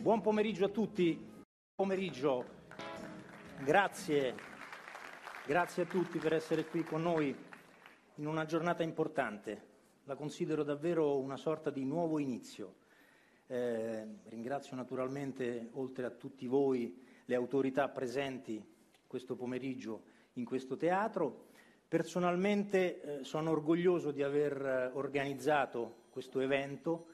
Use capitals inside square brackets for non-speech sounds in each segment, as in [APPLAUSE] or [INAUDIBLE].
Buon pomeriggio a tutti. Buon pomeriggio. Grazie. Grazie a tutti per essere qui con noi in una giornata importante. La considero davvero una sorta di nuovo inizio. Eh, ringrazio naturalmente, oltre a tutti voi, le autorità presenti questo pomeriggio in questo teatro. Personalmente eh, sono orgoglioso di aver eh, organizzato questo evento,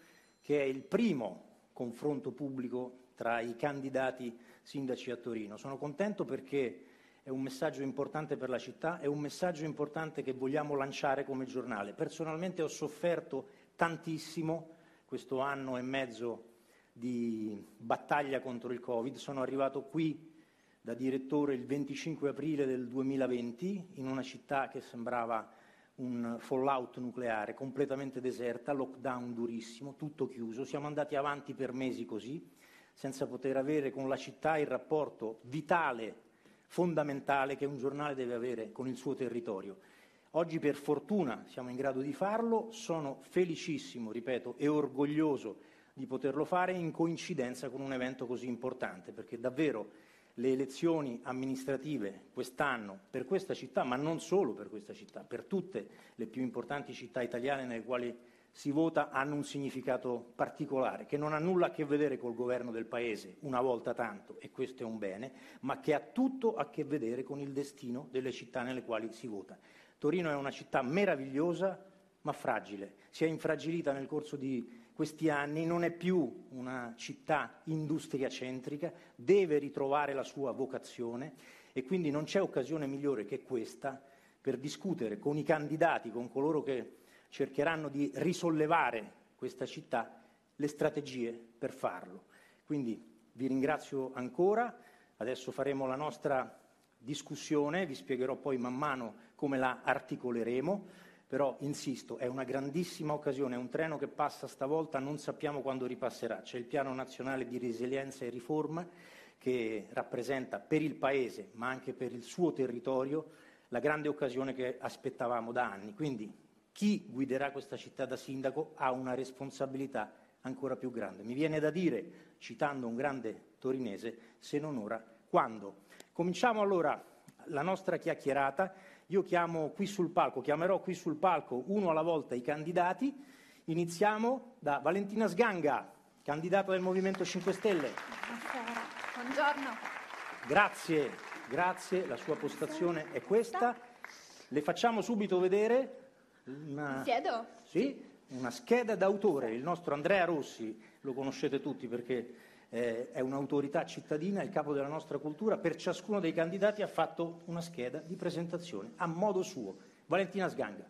che è il primo confronto pubblico tra i candidati sindaci a Torino. Sono contento perché è un messaggio importante per la città, è un messaggio importante che vogliamo lanciare come giornale. Personalmente ho sofferto tantissimo questo anno e mezzo di battaglia contro il Covid, sono arrivato qui da direttore il 25 aprile del 2020 in una città che sembrava un fallout nucleare, completamente deserta, lockdown durissimo, tutto chiuso. Siamo andati avanti per mesi così, senza poter avere con la città il rapporto vitale, fondamentale che un giornale deve avere con il suo territorio. Oggi per fortuna siamo in grado di farlo, sono felicissimo, ripeto, e orgoglioso di poterlo fare in coincidenza con un evento così importante, perché davvero le elezioni amministrative quest'anno per questa città, ma non solo per questa città, per tutte le più importanti città italiane nelle quali si vota, hanno un significato particolare, che non ha nulla a che vedere col governo del Paese, una volta tanto, e questo è un bene, ma che ha tutto a che vedere con il destino delle città nelle quali si vota. Torino è una città meravigliosa, ma fragile. Si è infragilita nel corso di questi anni, non è più una città industriacentrica, deve ritrovare la sua vocazione e quindi non c'è occasione migliore che questa per discutere con i candidati, con coloro che cercheranno di risollevare questa città, le strategie per farlo. Quindi vi ringrazio ancora, adesso faremo la nostra discussione, vi spiegherò poi man mano come la articoleremo però insisto, è una grandissima occasione, è un treno che passa stavolta, non sappiamo quando ripasserà. C'è il Piano Nazionale di Resilienza e Riforma che rappresenta per il Paese, ma anche per il suo territorio, la grande occasione che aspettavamo da anni. Quindi chi guiderà questa città da sindaco ha una responsabilità ancora più grande. Mi viene da dire, citando un grande torinese, se non ora, quando? Cominciamo allora la nostra chiacchierata io chiamo qui sul palco, chiamerò qui sul palco uno alla volta i candidati. Iniziamo da Valentina Sganga, candidata del Movimento 5 Stelle. Buonasera, buongiorno. Grazie, grazie, la sua postazione è questa. Le facciamo subito vedere una, Siedo? Sì, una scheda d'autore, il nostro Andrea Rossi, lo conoscete tutti perché eh, è un'autorità cittadina, è il capo della nostra cultura, per ciascuno dei candidati ha fatto una scheda di presentazione a modo suo. Valentina Sganga.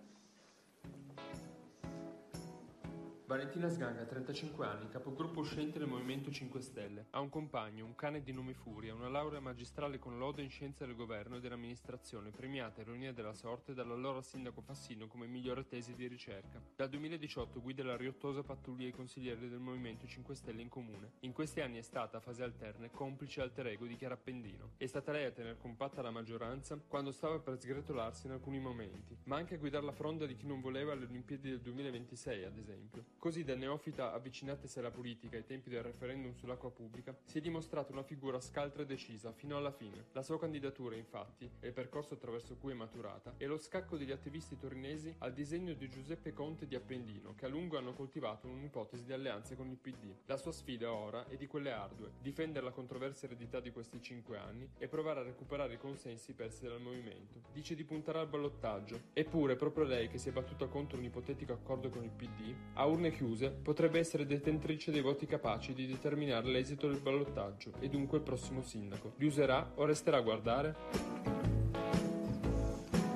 Valentina Sganga, 35 anni, capogruppo uscente del Movimento 5 Stelle. Ha un compagno, un cane di nome Furia, una laurea magistrale con lode in scienze del governo e dell'amministrazione, premiata ironia della sorte dall'allora sindaco Fassino come migliore tesi di ricerca. Dal 2018 guida la riottosa pattuglia dei consiglieri del Movimento 5 Stelle in comune. In questi anni è stata, a fasi alterne, complice alter ego di Chiara Appendino. È stata lei a tenere compatta la maggioranza quando stava per sgretolarsi in alcuni momenti, ma anche a guidare la fronda di chi non voleva le Olimpiadi del 2026, ad esempio. Così da neofita avvicinatesi alla politica ai tempi del referendum sull'acqua pubblica, si è dimostrata una figura scaltra e decisa fino alla fine. La sua candidatura, infatti, e il percorso attraverso cui è maturata, è lo scacco degli attivisti torinesi al disegno di Giuseppe Conte di Appendino, che a lungo hanno coltivato un'ipotesi di alleanze con il PD. La sua sfida ora è di quelle ardue, difendere la controversa eredità di questi cinque anni e provare a recuperare i consensi persi dal movimento. Dice di puntare al ballottaggio, eppure proprio lei che si è battuta contro un ipotetico accordo con il PD, ha urne chiuse, potrebbe essere detentrice dei voti capaci di determinare l'esito del ballottaggio e dunque il prossimo sindaco. Li userà o resterà a guardare?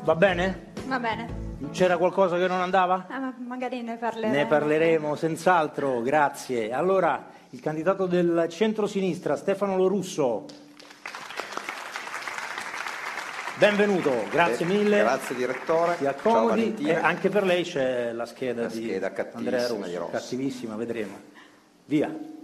Va bene? Va bene. C'era qualcosa che non andava? Ah, magari ne parleremo. Ne parleremo senz'altro, grazie. Allora, il candidato del centro-sinistra, Stefano Lorusso. Benvenuto, grazie eh, mille. Grazie direttore. Si accomodi. E anche per lei c'è la scheda, la scheda di Andrea. Rossi. Cattivissima, vedremo. Via.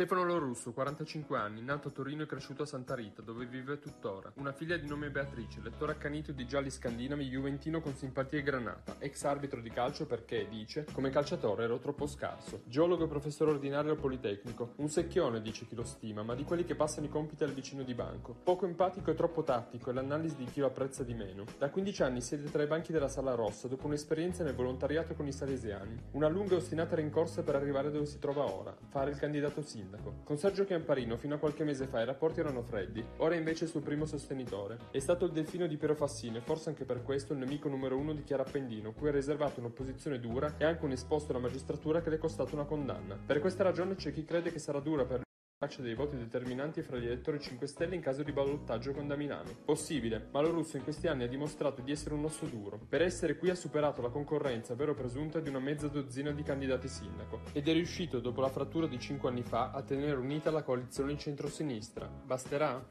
Stefano Lorusso, 45 anni, nato a Torino e cresciuto a Santa Rita, dove vive tuttora. Una figlia di nome Beatrice, lettore accanito di gialli scandinavi, juventino con simpatia e granata, ex arbitro di calcio perché, dice, come calciatore ero troppo scarso. Geologo e professore ordinario al Politecnico. Un secchione, dice chi lo stima, ma di quelli che passano i compiti al vicino di banco. Poco empatico e troppo tattico, è l'analisi di chi lo apprezza di meno. Da 15 anni siede tra i banchi della Sala Rossa, dopo un'esperienza nel volontariato con i salesiani. Una lunga e ostinata rincorsa per arrivare dove si trova ora, fare il candidato sindaco sindaco. Con Sergio Chiamparino fino a qualche mese fa i rapporti erano freddi, ora è invece il suo primo sostenitore. È stato il delfino di Piero Fassino e forse anche per questo il nemico numero uno di Chiara Appendino, cui ha riservato un'opposizione dura e anche un esposto alla magistratura che le è costato una condanna. Per questa ragione c'è chi crede che sarà dura per traccia dei voti determinanti fra gli elettori 5 Stelle in caso di ballottaggio con Damilano. Possibile, ma lo russo in questi anni ha dimostrato di essere un osso duro. Per essere qui ha superato la concorrenza, vero presunta, di una mezza dozzina di candidati sindaco ed è riuscito, dopo la frattura di 5 anni fa, a tenere unita la coalizione centrosinistra. Basterà?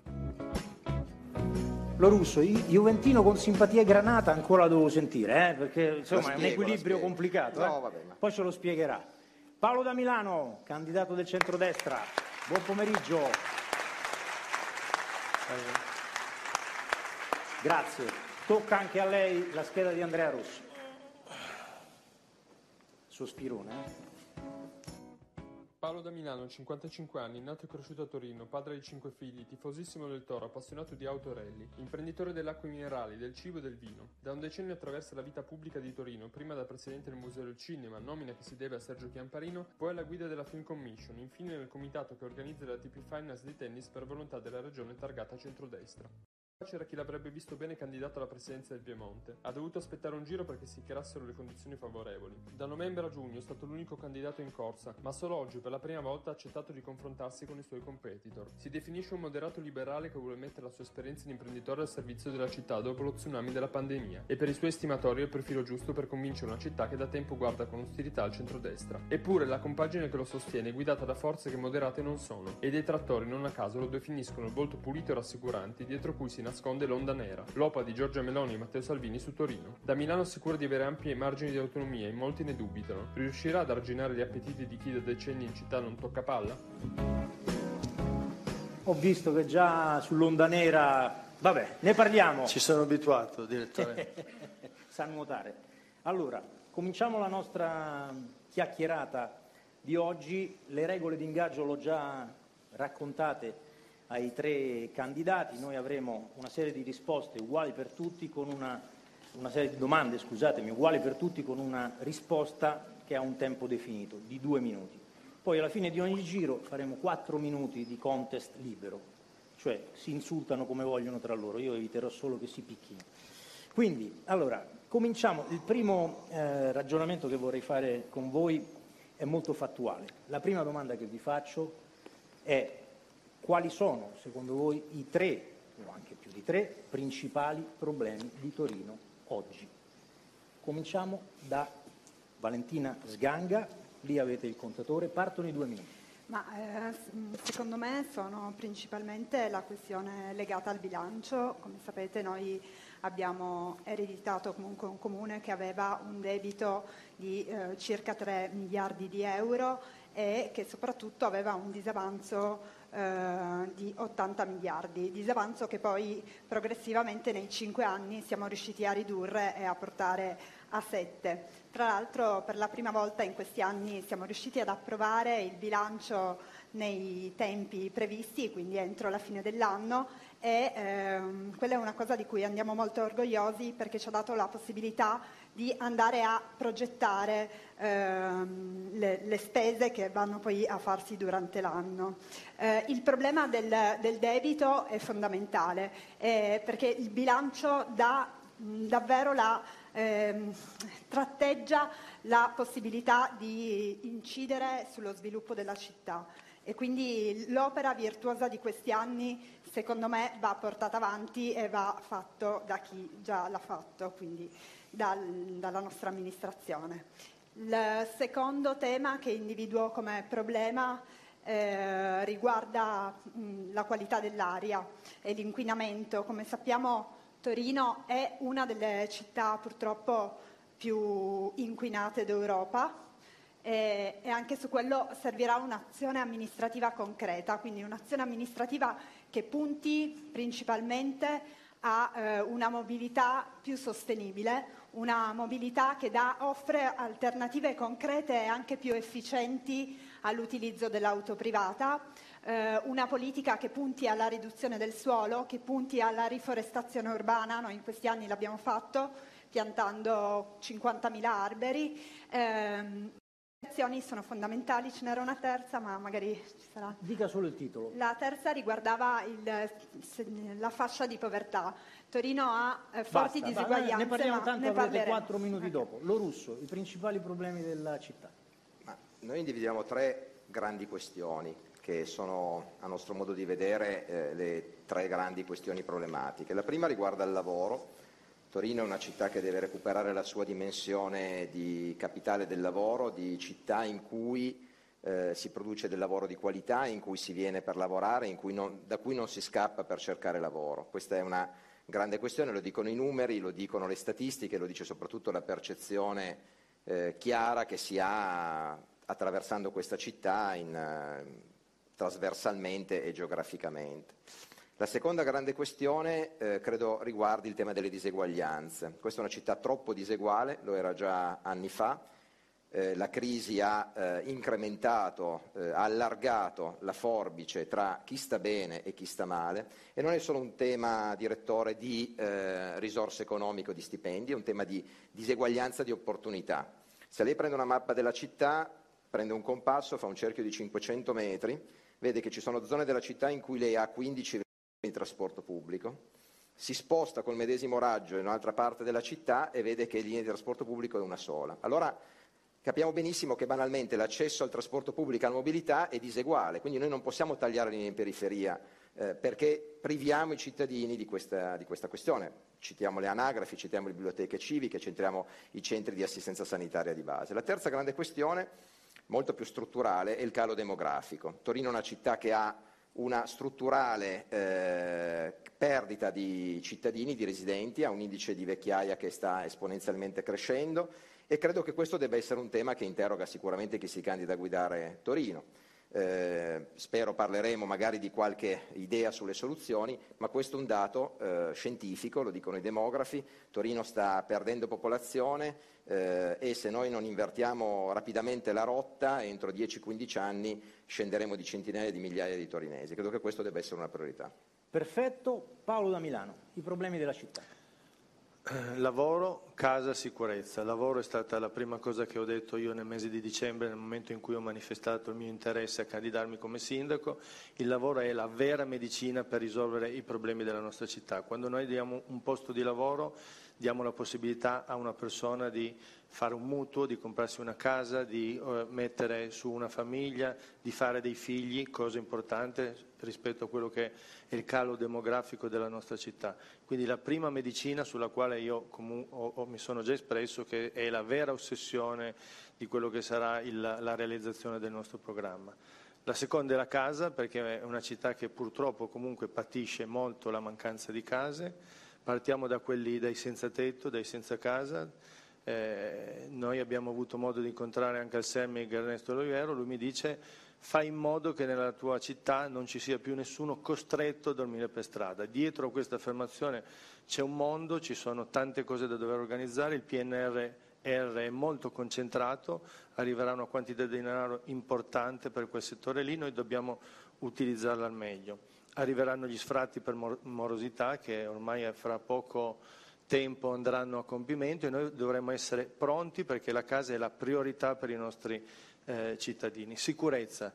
Lo russo, Juventino con simpatia e granata ancora la devo sentire, eh? perché insomma spiego, è un equilibrio complicato. No, eh? Poi ce lo spiegherà. Paolo da Milano, candidato del centrodestra. Buon pomeriggio. Grazie. Tocca anche a lei la scheda di Andrea Rossi. Sospirone. Eh? Paolo da Milano, 55 anni, nato e cresciuto a Torino, padre di cinque figli, tifosissimo del Toro, appassionato di autorelli, imprenditore delle acque minerali, del cibo e del vino. Da un decennio attraversa la vita pubblica di Torino, prima da presidente del Museo del Cinema, nomina che si deve a Sergio Chiamparino, poi alla guida della Film Commission, infine nel comitato che organizza la TP Finance di tennis per volontà della regione targata centrodestra. C'era chi l'avrebbe visto bene candidato alla presidenza del Piemonte. Ha dovuto aspettare un giro perché si chiarassero le condizioni favorevoli. Da novembre a giugno è stato l'unico candidato in corsa, ma solo oggi per la prima volta ha accettato di confrontarsi con i suoi competitor. Si definisce un moderato liberale che vuole mettere la sua esperienza di imprenditore al servizio della città dopo lo tsunami della pandemia e per i suoi estimatori è il profilo giusto per convincere una città che da tempo guarda con ostilità al centrodestra. Eppure la compagine che lo sostiene è guidata da forze che moderate non sono e i detrattori non a caso lo definiscono il volto pulito e rassicurante dietro cui si nasconde l'onda nera, l'OPA di Giorgia Meloni e Matteo Salvini su Torino. Da Milano assicura di avere ampi margini di autonomia e molti ne dubitano. Riuscirà ad arginare gli appetiti di chi da decenni in città non tocca palla? Ho visto che già sull'onda nera... Vabbè, ne parliamo. Ci sono abituato, direttore. [LAUGHS] Sa nuotare. Allora, cominciamo la nostra chiacchierata di oggi. Le regole di ingaggio l'ho già raccontate ai tre candidati, noi avremo una serie di risposte uguali per tutti con una, una serie di domande, scusatemi, uguali per tutti con una risposta che ha un tempo definito, di due minuti. Poi alla fine di ogni giro faremo quattro minuti di contest libero, cioè si insultano come vogliono tra loro, io eviterò solo che si picchino. Quindi, allora, cominciamo. Il primo eh, ragionamento che vorrei fare con voi è molto fattuale. La prima domanda che vi faccio è quali sono, secondo voi, i tre, o anche più di tre, principali problemi di Torino oggi? Cominciamo da Valentina Sganga, lì avete il contatore, partono i due minuti. Ma eh, secondo me sono principalmente la questione legata al bilancio. Come sapete noi abbiamo ereditato comunque un comune che aveva un debito di eh, circa 3 miliardi di euro e che soprattutto aveva un disavanzo eh, di 80 miliardi, disavanzo che poi progressivamente nei cinque anni siamo riusciti a ridurre e a portare a 7. Tra l'altro per la prima volta in questi anni siamo riusciti ad approvare il bilancio nei tempi previsti, quindi entro la fine dell'anno e ehm, quella è una cosa di cui andiamo molto orgogliosi perché ci ha dato la possibilità di andare a progettare ehm, le, le, spese che vanno poi a farsi durante l'anno. Eh, il problema del, del, debito è fondamentale eh, perché il bilancio dà mh, davvero la, ehm, tratteggia la possibilità di incidere sullo sviluppo della città e quindi l'opera virtuosa di questi anni secondo me va portata avanti e va fatto da chi già l'ha fatto, quindi dal, dalla nostra amministrazione. Il secondo tema che individuo come problema eh, riguarda mh, la qualità dell'aria e l'inquinamento. Come sappiamo Torino è una delle città purtroppo più inquinate d'Europa e, e anche su quello servirà un'azione amministrativa concreta, quindi un'azione amministrativa che punti principalmente a eh, una mobilità più sostenibile, una mobilità che dà, offre alternative concrete e anche più efficienti all'utilizzo dell'auto privata, eh, una politica che punti alla riduzione del suolo, che punti alla riforestazione urbana, noi in questi anni l'abbiamo fatto piantando 50.000 alberi. Eh, azioni sono fondamentali, ce n'era una terza, ma magari ci sarà. Dica solo il titolo. La terza riguardava il, la fascia di povertà. Torino ha eh, forti Basta, disuguaglianze. Ne parliamo tanto, ne avrete quattro minuti Ok. dopo. Lo russo, i principali problemi della città. Ma noi individuiamo tre grandi questioni che sono, a nostro modo di vedere, eh, le tre grandi questioni problematiche. La prima riguarda il lavoro. Torino è una città che deve recuperare la sua dimensione di capitale del lavoro, di città in cui eh, si produce del lavoro di qualità, in cui si viene per lavorare, cui non- da cui non si scappa per cercare lavoro. Questa è una grande questione, lo dicono i numeri, lo dicono le statistiche, lo dice soprattutto la percezione eh, chiara che si ha attraversando questa città in, eh, trasversalmente e geograficamente. La seconda grande questione eh, credo riguardi il tema delle diseguaglianze. Questa è una città troppo diseguale, lo era già anni fa, eh, la crisi ha eh, incrementato, eh, ha allargato la forbice tra chi sta bene e chi sta male e non è solo un tema, direttore, di eh, risorse economiche o di stipendi, è un tema di diseguaglianza di opportunità. Se lei prende una mappa della città, prende un compasso, fa un cerchio di 500 metri, vede che ci sono zone della città in cui lei ha 15 di trasporto pubblico, si sposta col medesimo raggio in un'altra parte della città e vede che linea di trasporto pubblico è una sola. Allora capiamo benissimo che banalmente l'accesso al trasporto pubblico e alla mobilità è diseguale, quindi noi non possiamo tagliare linee in periferia eh, perché priviamo i cittadini di questa, di questa questione. Citiamo le anagrafi, citiamo le biblioteche civiche, citiamo i centri di assistenza sanitaria di base. La terza grande questione, molto più strutturale, è il calo demografico. Torino è una città che ha una strutturale eh, perdita di cittadini, di residenti, ha un indice di vecchiaia che sta esponenzialmente crescendo e credo che questo debba essere un tema che interroga sicuramente chi si candida a guidare Torino. Eh, spero parleremo magari di qualche idea sulle soluzioni, ma questo è un dato eh, scientifico, lo dicono i demografi, Torino sta perdendo popolazione eh, e se noi non invertiamo rapidamente la rotta, entro 10-15 anni scenderemo di centinaia di migliaia di torinesi. Credo che questo debba essere una priorità. Perfetto, Paolo da Milano, i problemi della città. Eh, Lavoro, casa, sicurezza. Lavoro è stata la prima cosa che ho detto io nel mese di dicembre, nel momento in cui ho manifestato il mio interesse a candidarmi come sindaco. Il lavoro è la vera medicina per risolvere i problemi della nostra città. Quando noi diamo un posto di lavoro, diamo la possibilità a una persona di fare un mutuo, di comprarsi una casa, di eh, mettere su una famiglia, di fare dei figli, cosa importante rispetto a quello che è il calo demografico della nostra città. Quindi la prima medicina sulla quale io comu- ho- ho- mi sono già espresso che è la vera ossessione di quello che sarà il- la realizzazione del nostro programma. La seconda è la casa, perché è una città che purtroppo comunque patisce molto la mancanza di case. Partiamo da quelli dai senza tetto, dai senza casa. Eh, noi abbiamo avuto modo di incontrare anche al SEMIG Ernesto Loiero, lui mi dice fai in modo che nella tua città non ci sia più nessuno costretto a dormire per strada. Dietro a questa affermazione c'è un mondo, ci sono tante cose da dover organizzare, il PNR è molto concentrato, arriverà una quantità di denaro importante per quel settore lì, noi dobbiamo utilizzarla al meglio. Arriveranno gli sfratti per mor- morosità che ormai fra poco tempo andranno a compimento e noi dovremo essere pronti perché la casa è la priorità per i nostri eh, cittadini. Sicurezza.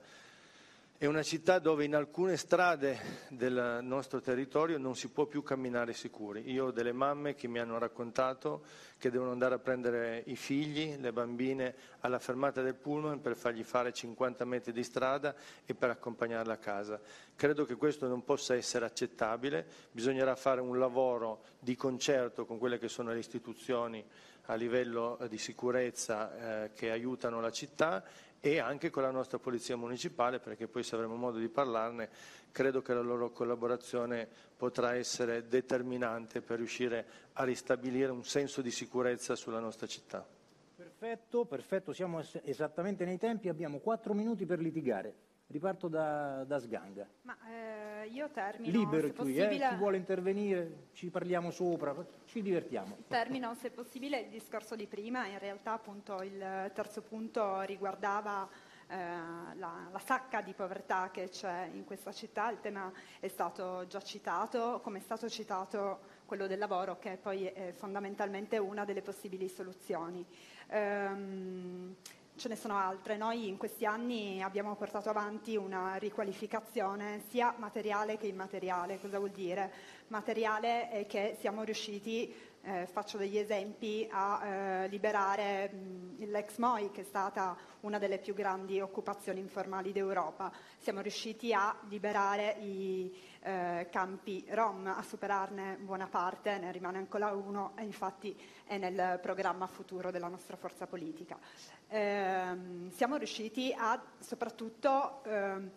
È una città dove in alcune strade del nostro territorio non si può più camminare sicuri. Io ho delle mamme che mi hanno raccontato che devono andare a prendere i figli, le bambine, alla fermata del pullman per fargli fare 50 metri di strada e per accompagnarla a casa. Credo che questo non possa essere accettabile, bisognerà fare un lavoro di concerto con quelle che sono le istituzioni a livello di sicurezza eh, che aiutano la città e anche con la nostra Polizia Municipale, perché poi se avremo modo di parlarne, credo che la loro collaborazione potrà essere determinante per riuscire a ristabilire un senso di sicurezza sulla nostra città. Perfetto, perfetto, siamo es- esattamente nei tempi, abbiamo quattro minuti per litigare. Riparto da, da Sganga. Ma eh, io termino, Libero se qui, eh? possibile, chi vuole intervenire, ci parliamo sopra, ci divertiamo. termino se possibile il discorso di prima. In realtà appunto il terzo punto riguardava eh, la, la sacca di povertà che c'è in questa città. Il tema è stato già citato, come è stato citato quello del lavoro, che poi è fondamentalmente una delle possibili soluzioni. Ehm, ce ne sono altre. Noi in questi anni abbiamo portato avanti una riqualificazione sia materiale che immateriale. Cosa vuol dire? Materiale è che siamo riusciti, eh, faccio degli esempi, a eh, liberare mh, l'ex MOI, che è stata una delle più grandi occupazioni informali d'Europa. Siamo riusciti a liberare i eh, campi Rom, a superarne buona parte, ne rimane ancora uno e infatti è nel programma futuro della nostra forza politica. Ehm, siamo riusciti a soprattutto ehm,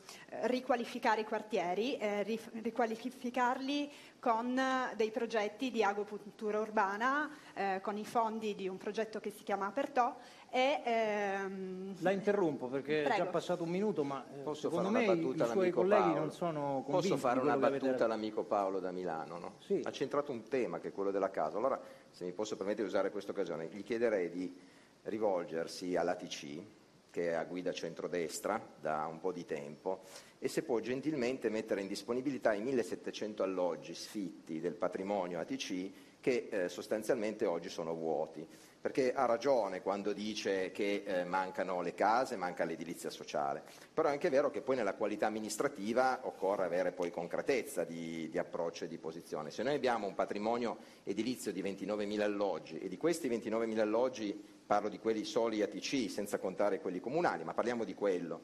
riqualificare i quartieri, eh, ri- riqualificarli con dei progetti di agopuntura urbana, eh, con i fondi di un progetto che si chiama Apertò e, ehm, La interrompo perché è Prego. già passato un minuto, ma eh, Posso secondo fare una me i, suoi all'amico colleghi Paolo? non sono convinti Posso fare una battuta all'amico Paolo da Milano? no? Sì. Ha centrato un tema che è quello della casa. Allora, se mi posso permettere di usare questa occasione, gli chiederei di rivolgersi all'ATC, che è a guida centrodestra da un po' di tempo, e se può gentilmente mettere in disponibilità i 1700 alloggi sfitti del patrimonio ATC che eh, sostanzialmente oggi sono vuoti. Perché ha ragione quando dice che eh, mancano le case, manca l'edilizia sociale, però è anche vero che poi nella qualità amministrativa occorre avere poi concretezza di, di approccio e di posizione. Se noi abbiamo un patrimonio edilizio di 29.000 alloggi e di questi 29.000 alloggi, parlo di quelli soli ATC senza contare quelli comunali, ma parliamo di quello,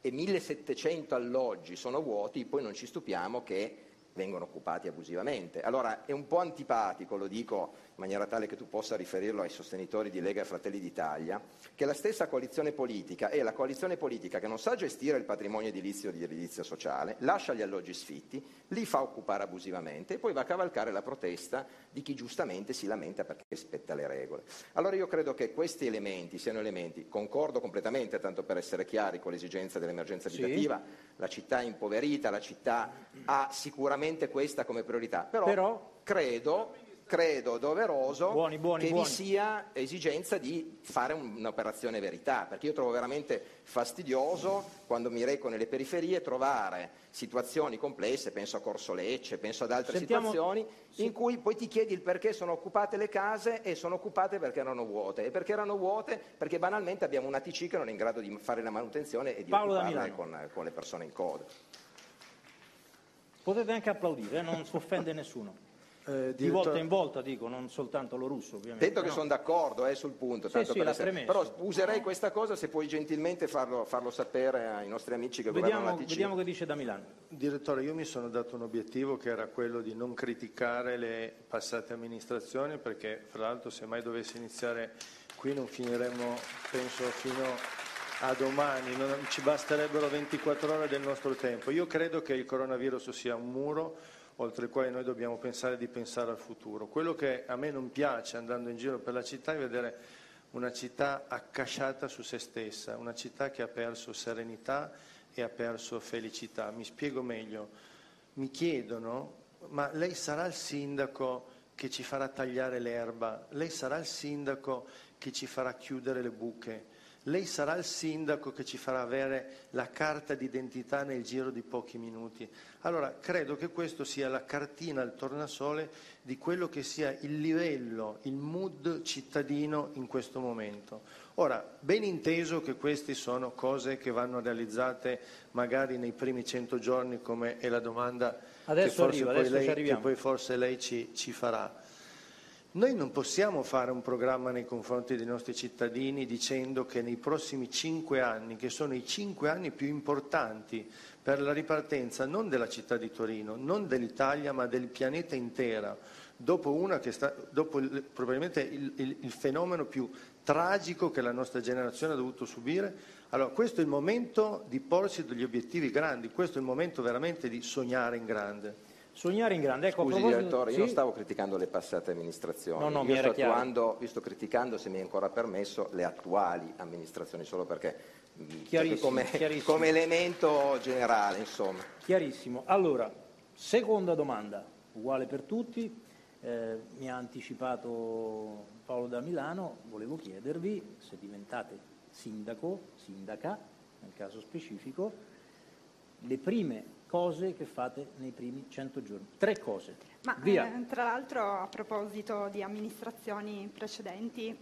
e 1.700 alloggi sono vuoti, poi non ci stupiamo che vengono occupati abusivamente. Allora è un po' antipatico, lo dico in maniera tale che tu possa riferirlo ai sostenitori di Lega e Fratelli d'Italia, che la stessa coalizione politica è la coalizione politica che non sa gestire il patrimonio edilizio di edilizia sociale, lascia gli alloggi sfitti, li fa occupare abusivamente e poi va a cavalcare la protesta di chi giustamente si lamenta perché rispetta le regole. Allora io credo che questi elementi siano elementi, concordo completamente, tanto per essere chiari, con l'esigenza dell'emergenza Sì. abitativa, la città è impoverita, la città ha sicuramente questa come priorità, però, Però- credo, credo doveroso Buoni, buoni, che buoni. vi sia esigenza di fare un- un'operazione verità, perché io trovo veramente fastidioso quando mi reco nelle periferie trovare situazioni complesse, penso a Corso Lecce, penso ad altre Sentiamo- situazioni, in cui poi ti chiedi il perché sono occupate le case e sono occupate perché erano vuote. E perché erano vuote? Perché banalmente abbiamo una TC che non è in grado di fare la manutenzione e di Paolo Milano. con, con le persone in coda. Potete anche applaudire, eh, non si offende nessuno. Eh, Di volta in volta dico, non soltanto lo russo ovviamente. Attento che no? sono d'accordo eh, sul punto, Sì, tanto sì, per essere- però userei questa cosa se puoi gentilmente farlo, farlo sapere ai nostri amici che governano Vediamo, la TC. vediamo che dice da Milano. Direttore, io mi sono dato un obiettivo che era quello di non criticare le passate amministrazioni perché fra l'altro se mai dovesse iniziare qui non finiremo, penso, fino a domani, non ci basterebbero 24 ore del nostro tempo. Io credo che il coronavirus sia un muro oltre il quale noi dobbiamo pensare di pensare al futuro. Quello che a me non piace andando in giro per la città è vedere una città accasciata su se stessa, una città che ha perso serenità e ha perso felicità. Mi spiego meglio. Mi chiedono, ma lei sarà il sindaco che ci farà tagliare l'erba? Lei sarà il sindaco che ci farà chiudere le buche? Lei sarà il sindaco che ci farà avere la carta d'identità nel giro di pochi minuti. Allora, credo che questo sia la cartina al tornasole di quello che sia il livello, il mood cittadino in questo momento. Ora, ben inteso che queste sono cose che vanno realizzate magari nei primi cento giorni, come è la domanda che, forse adesso ci lei, che poi forse lei ci, ci farà. Noi non possiamo fare un programma nei confronti dei nostri cittadini dicendo che nei prossimi cinque anni, che sono i cinque anni più importanti per la ripartenza non della città di Torino, non dell'Italia, ma del pianeta intera, dopo, sta, dopo il- probabilmente il, il- il fenomeno più tragico che la nostra generazione ha dovuto subire, allora questo è il momento di porsi degli obiettivi grandi, questo è il momento veramente di sognare in grande. Sognare in grande. Ecco, Scusi proposito... direttore, io sì? non stavo criticando le passate amministrazioni, No, no, io sto, attuando, io sto criticando, se mi è ancora permesso, le attuali amministrazioni, solo perché mh, Chiarissimo, come, chiarissimo. come elemento generale, insomma. Chiarissimo. Allora, seconda domanda, uguale per tutti. Eh, mi ha anticipato Paolo da Milano, volevo chiedervi se diventate sindaco, sindaca, nel caso specifico, le prime cose che fate nei primi 100 giorni. Tre cose. Ma eh, tra l'altro a proposito di amministrazioni precedenti,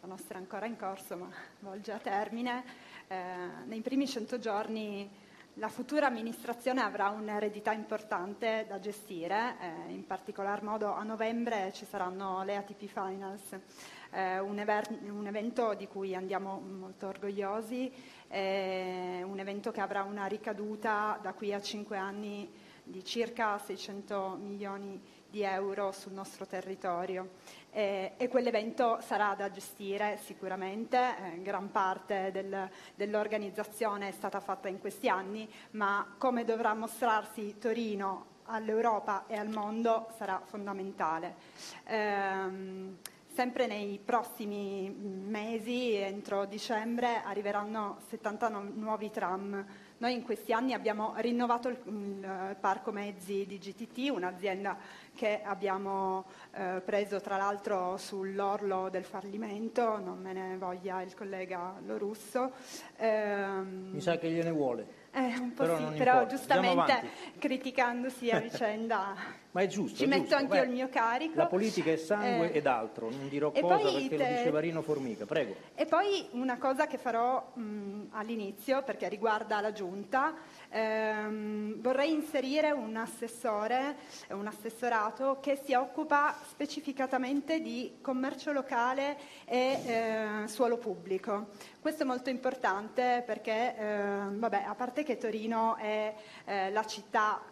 la nostra è ancora in corso ma volge a termine, eh, nei primi 100 giorni la futura amministrazione avrà un'eredità importante da gestire, eh, in particolar modo a novembre ci saranno le ATP Finals, eh, un, ever- un evento di cui andiamo molto orgogliosi, eh, un evento che avrà una ricaduta da qui a cinque anni di circa 600 milioni di euro sul nostro territorio Eh, e quell'evento sarà da gestire sicuramente, eh, gran parte del- dell'organizzazione è stata fatta in questi anni, ma come dovrà mostrarsi Torino all'Europa e al mondo sarà fondamentale. Ehm, Sempre nei prossimi mesi, entro dicembre, arriveranno 70 nu- nuovi tram. Noi in questi anni abbiamo rinnovato il, il parco mezzi di GTT, un'azienda che abbiamo eh, preso tra l'altro sull'orlo del fallimento, non me ne voglia il collega Lorusso. Ehm, Mi sa che gliene vuole. eh, un po' Però sì, però importa, giustamente criticandosi a vicenda Ma è giusto. ci è metto giusto. anch'io Beh, il mio carico. La politica è sangue Eh, ed altro, non dirò e cosa poi perché te- lo diceva Rino Formica. Prego. E poi una cosa che farò mh, all'inizio, perché riguarda la Giunta, ehm, vorrei inserire un assessore, eh, un assessorato che si occupa specificatamente di commercio locale e eh, suolo pubblico. Questo è molto importante perché, ehm, vabbè, a parte che Torino è eh, la città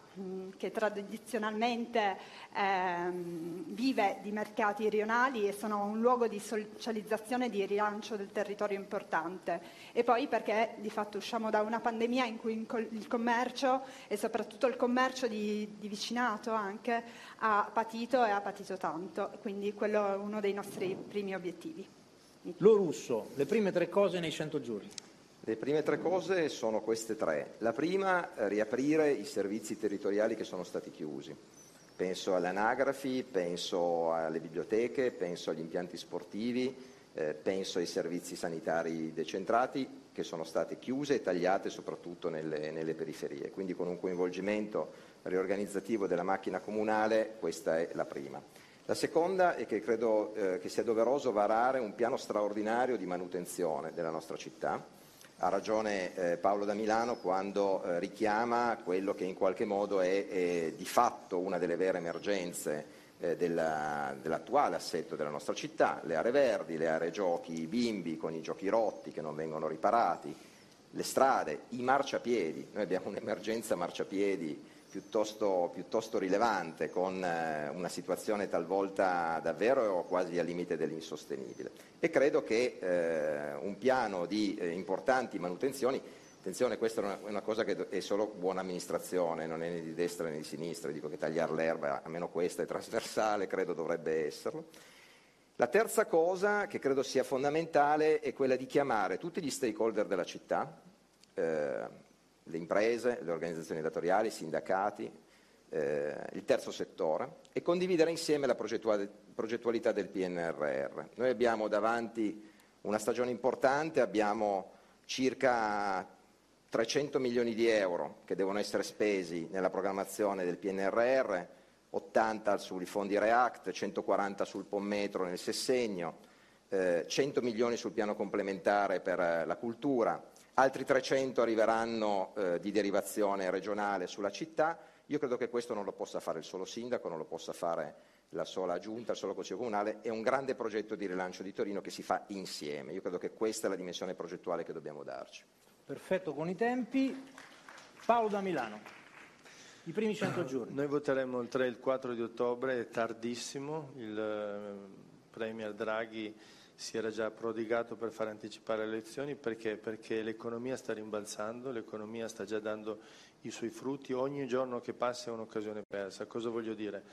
che tradizionalmente ehm, vive di mercati rionali e sono un luogo di socializzazione e di rilancio del territorio importante. E poi perché di fatto usciamo da una pandemia in cui il commercio e soprattutto il commercio di, di vicinato anche ha patito e ha patito tanto. Quindi quello è uno dei nostri primi obiettivi. Lo russo, le prime tre cose nei 100 giorni. Le prime tre cose sono queste tre. La prima, eh, riaprire i servizi territoriali che sono stati chiusi. Penso alle anagrafi, penso alle biblioteche, penso agli impianti sportivi, eh, penso ai servizi sanitari decentrati che sono state chiuse e tagliate soprattutto nelle, nelle periferie. Quindi con un coinvolgimento riorganizzativo della macchina comunale questa è la prima. La seconda è che credo eh, che sia doveroso varare un piano straordinario di manutenzione della nostra città. Ha ragione eh, Paolo da Milano quando eh, richiama quello che in qualche modo è, è di fatto una delle vere emergenze eh, della- dell'attuale assetto della nostra città, le aree verdi, le aree giochi, bimbi con i giochi rotti che non vengono riparati, le strade, i marciapiedi. Noi abbiamo un'emergenza marciapiedi piuttosto, piuttosto rilevante, con eh, una situazione talvolta davvero quasi al limite dell'insostenibile. E credo che eh, un piano di eh, importanti manutenzioni, attenzione questa è una, una cosa che è solo buona amministrazione, non è né di destra né di sinistra, dico che tagliare l'erba, almeno questa è trasversale, credo dovrebbe esserlo. La terza cosa che credo sia fondamentale è quella di chiamare tutti gli stakeholder della città, eh, le imprese, le organizzazioni datoriali, i sindacati, eh, il terzo settore e condividere insieme la progettualità del PNRR. Noi abbiamo davanti una stagione importante, abbiamo circa 300 milioni di euro che devono essere spesi nella programmazione del PNRR, 80 sui fondi REACT, 140 sul POM-metro nel sessegno, eh, 100 milioni sul piano complementare per la cultura, altri 300 arriveranno eh, di derivazione regionale sulla città. Io credo che questo non lo possa fare il solo sindaco, non lo possa fare la sola giunta, il solo consiglio comunale, è un grande progetto di rilancio di Torino che si fa insieme. Io credo che questa è la dimensione progettuale che dobbiamo darci. Perfetto con i tempi. Paolo da Milano. I primi 100 giorni. Noi voteremo il 3 e il 4 di ottobre, è tardissimo, il eh, Premier Draghi si era già prodigato per far anticipare le elezioni perché? Perché l'economia sta rimbalzando, l'economia sta già dando i suoi frutti, ogni giorno che passa è un'occasione persa. Cosa voglio dire?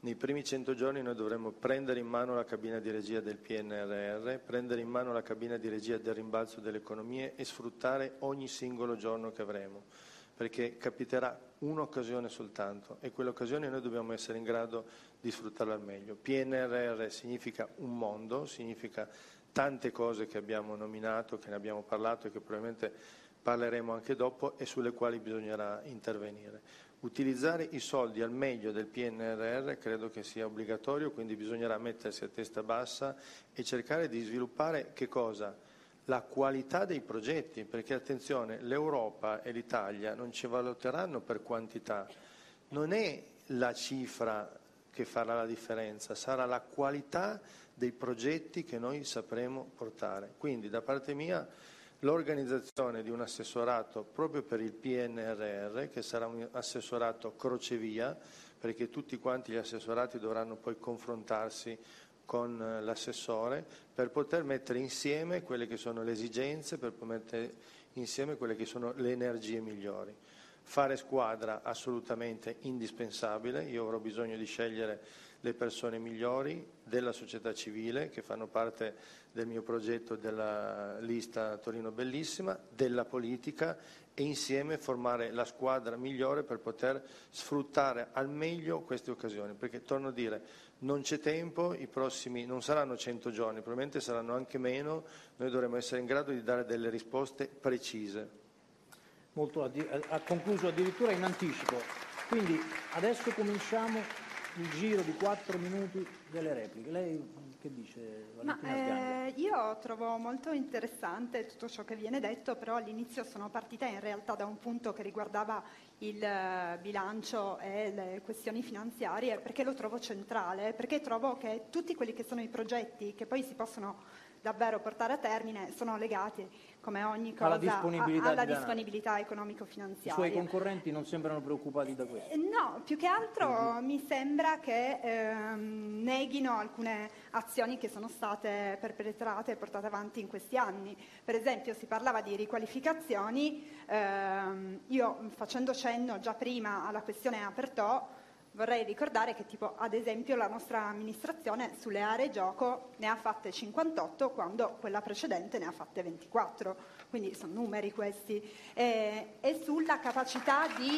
Nei primi 100 giorni noi dovremmo prendere in mano la cabina di regia del PNRR, prendere in mano la cabina di regia del rimbalzo delle economie e sfruttare ogni singolo giorno che avremo, perché capiterà un'occasione soltanto e quell'occasione noi dobbiamo essere in grado di sfruttarla al meglio. PNRR significa un mondo, significa tante cose che abbiamo nominato, che ne abbiamo parlato e che probabilmente parleremo anche dopo e sulle quali bisognerà intervenire. Utilizzare i soldi al meglio del PNRR credo che sia obbligatorio, quindi bisognerà mettersi a testa bassa e cercare di sviluppare che cosa? la qualità dei progetti, perché attenzione, l'Europa e l'Italia non ci valuteranno per quantità, non è la cifra che farà la differenza, sarà la qualità dei progetti che noi sapremo portare. Quindi da parte mia l'organizzazione di un assessorato proprio per il PNRR, che sarà un assessorato crocevia, perché tutti quanti gli assessorati dovranno poi confrontarsi con eh, l'assessore per poter mettere insieme quelle che sono le esigenze, per mettere insieme quelle che sono le energie migliori. Fare squadra assolutamente indispensabile, io avrò bisogno di scegliere le persone migliori della società civile che fanno parte del mio progetto della lista Torino Bellissima, della politica e insieme formare la squadra migliore per poter sfruttare al meglio queste occasioni, perché torno a dire non c'è tempo, i prossimi non saranno 100 giorni, probabilmente saranno anche meno, noi dovremo essere in grado di dare delle risposte precise. Molto, ha concluso addirittura in anticipo. Quindi adesso cominciamo il giro di quattro minuti delle repliche. Lei che dice Ma, eh, io trovo molto interessante tutto ciò che viene detto, però all'inizio sono partita in realtà da un punto che riguardava il uh, bilancio e le questioni finanziarie, perché lo trovo centrale, perché trovo che tutti quelli che sono i progetti che poi si possono davvero portare a termine sono legati, come ogni cosa, alla disponibilità, alla disponibilità economico-finanziaria. I suoi concorrenti non sembrano preoccupati da questo? Eh, no, più che altro uh-huh. mi sembra che ehm, neghino alcune azioni che sono state perpetrate e portate avanti in questi anni. Per esempio si parlava di riqualificazioni, ehm, io facendo cenno già prima alla questione Apertò, Vorrei ricordare che tipo, ad esempio la nostra amministrazione sulle aree gioco ne ha fatte 58 quando quella precedente ne ha fatte 24, quindi sono numeri questi, e, e sulla capacità di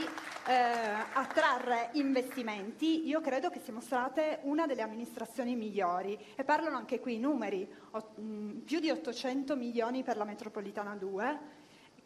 eh, attrarre investimenti io credo che siamo state una delle amministrazioni migliori. E parlano anche qui i numeri, o, mh, più di 800 milioni per la metropolitana 2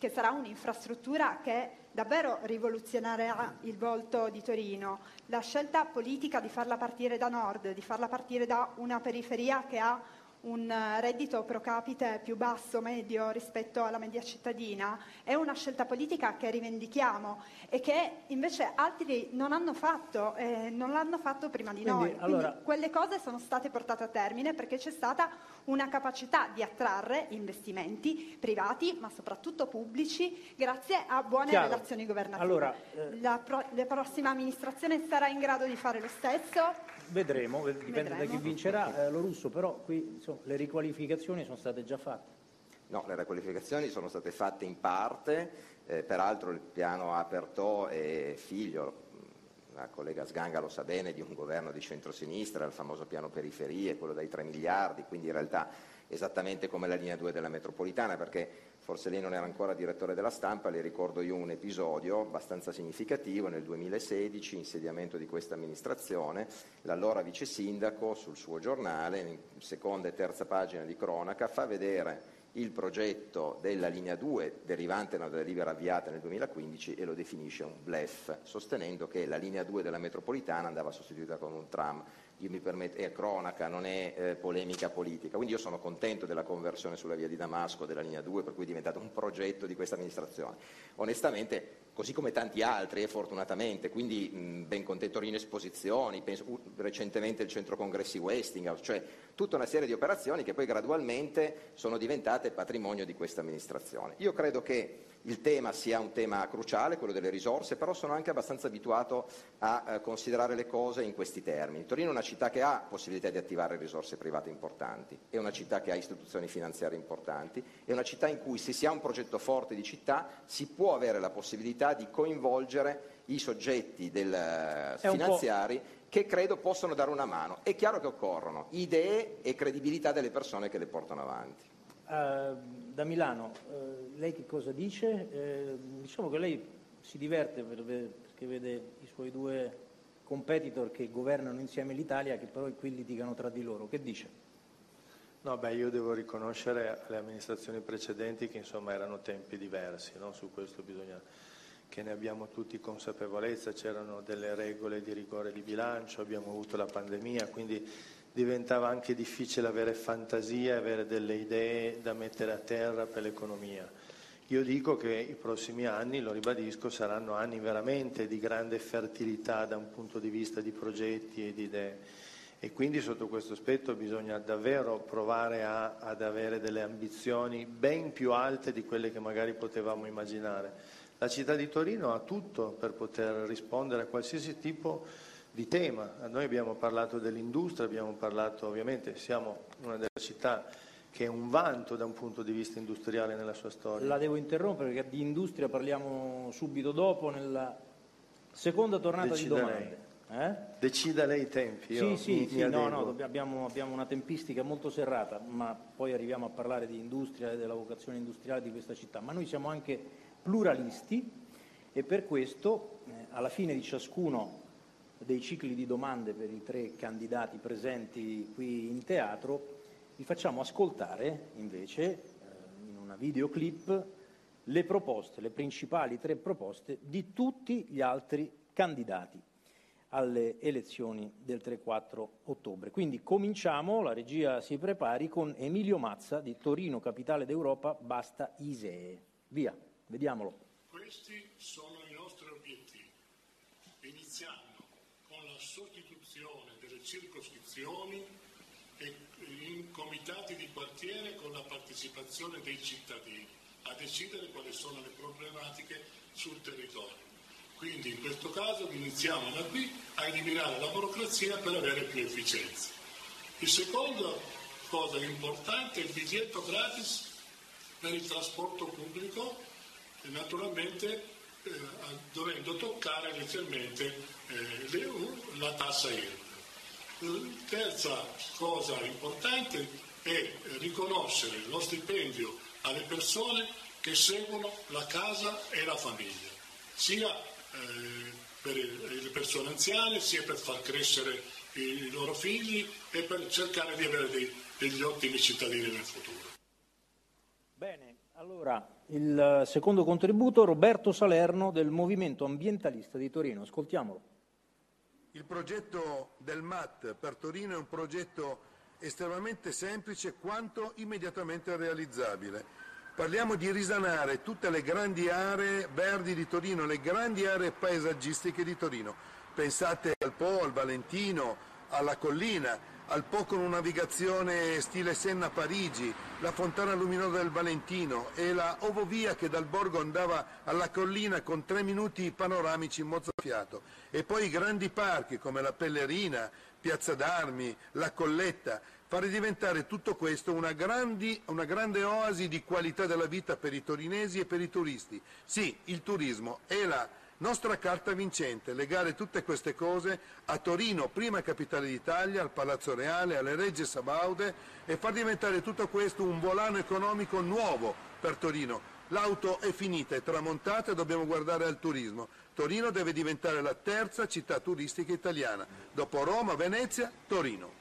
che sarà un'infrastruttura che davvero rivoluzionerà il volto di Torino. La scelta politica di farla partire da nord, di farla partire da una periferia che ha un eh, reddito pro capite più basso, medio rispetto alla media cittadina, è una scelta politica che rivendichiamo e che invece altri non hanno fatto, eh, non l'hanno fatto prima di Quindi, noi. Allora... Quindi quelle cose sono state portate a termine perché c'è stata una capacità di attrarre investimenti privati, ma soprattutto pubblici, grazie a buone Chiaro. relazioni governative. Allora, eh... la, pro- la prossima amministrazione sarà in grado di fare lo stesso? Vedremo, dipende Vedremo. da chi vincerà. Eh, lo russo, però qui insomma, le riqualificazioni sono state già fatte. No, le riqualificazioni sono state fatte in parte, eh, peraltro il piano Apertò è figlio, la collega Sganga lo sa bene, di un governo di centrosinistra, il famoso piano periferie, quello dai 3 miliardi, quindi in realtà esattamente come la linea 2 della metropolitana, perché forse lei non era ancora direttore della stampa, le ricordo io un episodio abbastanza significativo nel 2016, insediamento di questa amministrazione, l'allora vice sindaco sul suo giornale, in seconda e terza pagina di cronaca, fa vedere il progetto della linea 2 derivante da una delibera avviata nel 2015 e lo definisce un blef, sostenendo che la linea 2 della metropolitana andava sostituita con un tram io mi permetto, è cronaca, non è eh, polemica politica. Quindi io sono contento della conversione sulla via di Damasco della linea 2, per cui è diventato un progetto di questa amministrazione. Onestamente, così come tanti altri, e fortunatamente, quindi mh, ben contento in esposizioni, penso, uh, recentemente il centro congressi Westinghouse, cioè tutta una serie di operazioni che poi gradualmente sono diventate patrimonio di questa amministrazione. Io credo che il tema sia un tema cruciale, quello delle risorse, però sono anche abbastanza abituato a eh, considerare le cose in questi termini. Torino è una città che ha possibilità di attivare risorse private importanti, è una città che ha istituzioni finanziarie importanti, è una città in cui se si ha un progetto forte di città si può avere la possibilità di coinvolgere i soggetti del, finanziari che credo possono dare una mano. È chiaro che occorrono idee e credibilità delle persone che le portano avanti. Uh, da Milano, uh, lei che cosa dice? Uh, diciamo che lei si diverte per, perché vede i suoi due competitor che governano insieme l'Italia che però qui litigano tra di loro. Che dice? No, beh, io devo riconoscere alle amministrazioni precedenti che insomma erano tempi diversi, no? su questo bisogna che ne abbiamo tutti consapevolezza, c'erano delle regole di rigore di bilancio, abbiamo avuto la pandemia, quindi diventava anche difficile avere fantasia avere delle idee da mettere a terra per l'economia. Io dico che i prossimi anni, lo ribadisco, saranno anni veramente di grande fertilità da un punto di vista di progetti e di idee e quindi sotto questo aspetto bisogna davvero provare a, ad avere delle ambizioni ben più alte di quelle che magari potevamo immaginare la città di Torino ha tutto per poter rispondere a qualsiasi tipo di tema. Noi abbiamo parlato dell'industria, abbiamo parlato ovviamente, siamo una delle città che è un vanto da un punto di vista industriale nella sua storia. La devo interrompere perché di industria parliamo subito dopo nella seconda tornata Decida di domande. Eh? Decida lei i tempi. Sì, sì, mi, sì mi no, no, abbiamo, abbiamo, una tempistica molto serrata, ma poi arriviamo a parlare di industria e della vocazione industriale di questa città. Ma noi siamo anche pluralisti e per questo eh, alla fine di ciascuno dei cicli di domande per i tre candidati presenti qui in teatro vi facciamo ascoltare invece eh, in una videoclip le proposte, le principali tre proposte di tutti gli altri candidati alle elezioni del 3-4 ottobre. Quindi cominciamo, la regia si prepari con Emilio Mazza di Torino, capitale d'Europa, basta Isee. Via. Vediamolo. Questi sono i nostri obiettivi, iniziando con la sostituzione delle circoscrizioni e in comitati di quartiere con la partecipazione dei cittadini a decidere quali sono le problematiche sul territorio. Quindi in questo caso iniziamo da qui a eliminare la burocrazia per avere più efficienza. Il secondo cosa importante è il biglietto gratis per il trasporto pubblico naturalmente eh, dovendo toccare inizialmente eh, la tassa IRPEF. Terza cosa importante è riconoscere lo stipendio alle persone che seguono la casa e la famiglia, sia eh, per le persone anziane, sia per far crescere i loro figli e per cercare di avere dei, degli ottimi cittadini nel futuro. Bene, allora il secondo contributo Roberto Salerno del Movimento Ambientalista di Torino. Ascoltiamolo. Il progetto del MAT per Torino è un progetto estremamente semplice quanto immediatamente realizzabile. Parliamo di risanare tutte le grandi aree verdi di Torino, le grandi aree paesaggistiche di Torino. Pensate al Po, al Valentino, alla collina, al Po con una navigazione stile Senna-Parigi, la fontana luminosa del Valentino e la ovovia che dal borgo andava alla collina con tre minuti panoramici mozzafiato e poi i grandi parchi come la Pellerina, Piazza d'Armi, la Colletta, fare diventare tutto questo una, grandi, una grande oasi di qualità della vita per i torinesi e per i turisti. Sì, il turismo è la nostra carta vincente, legare tutte queste cose a Torino, prima capitale d'Italia, al Palazzo Reale, alle Regge Sabaude e far diventare tutto questo un volano economico nuovo per Torino. L'auto è finita, è tramontata e dobbiamo guardare al turismo. Torino deve diventare la terza città turistica italiana. Dopo Roma, Venezia, Torino.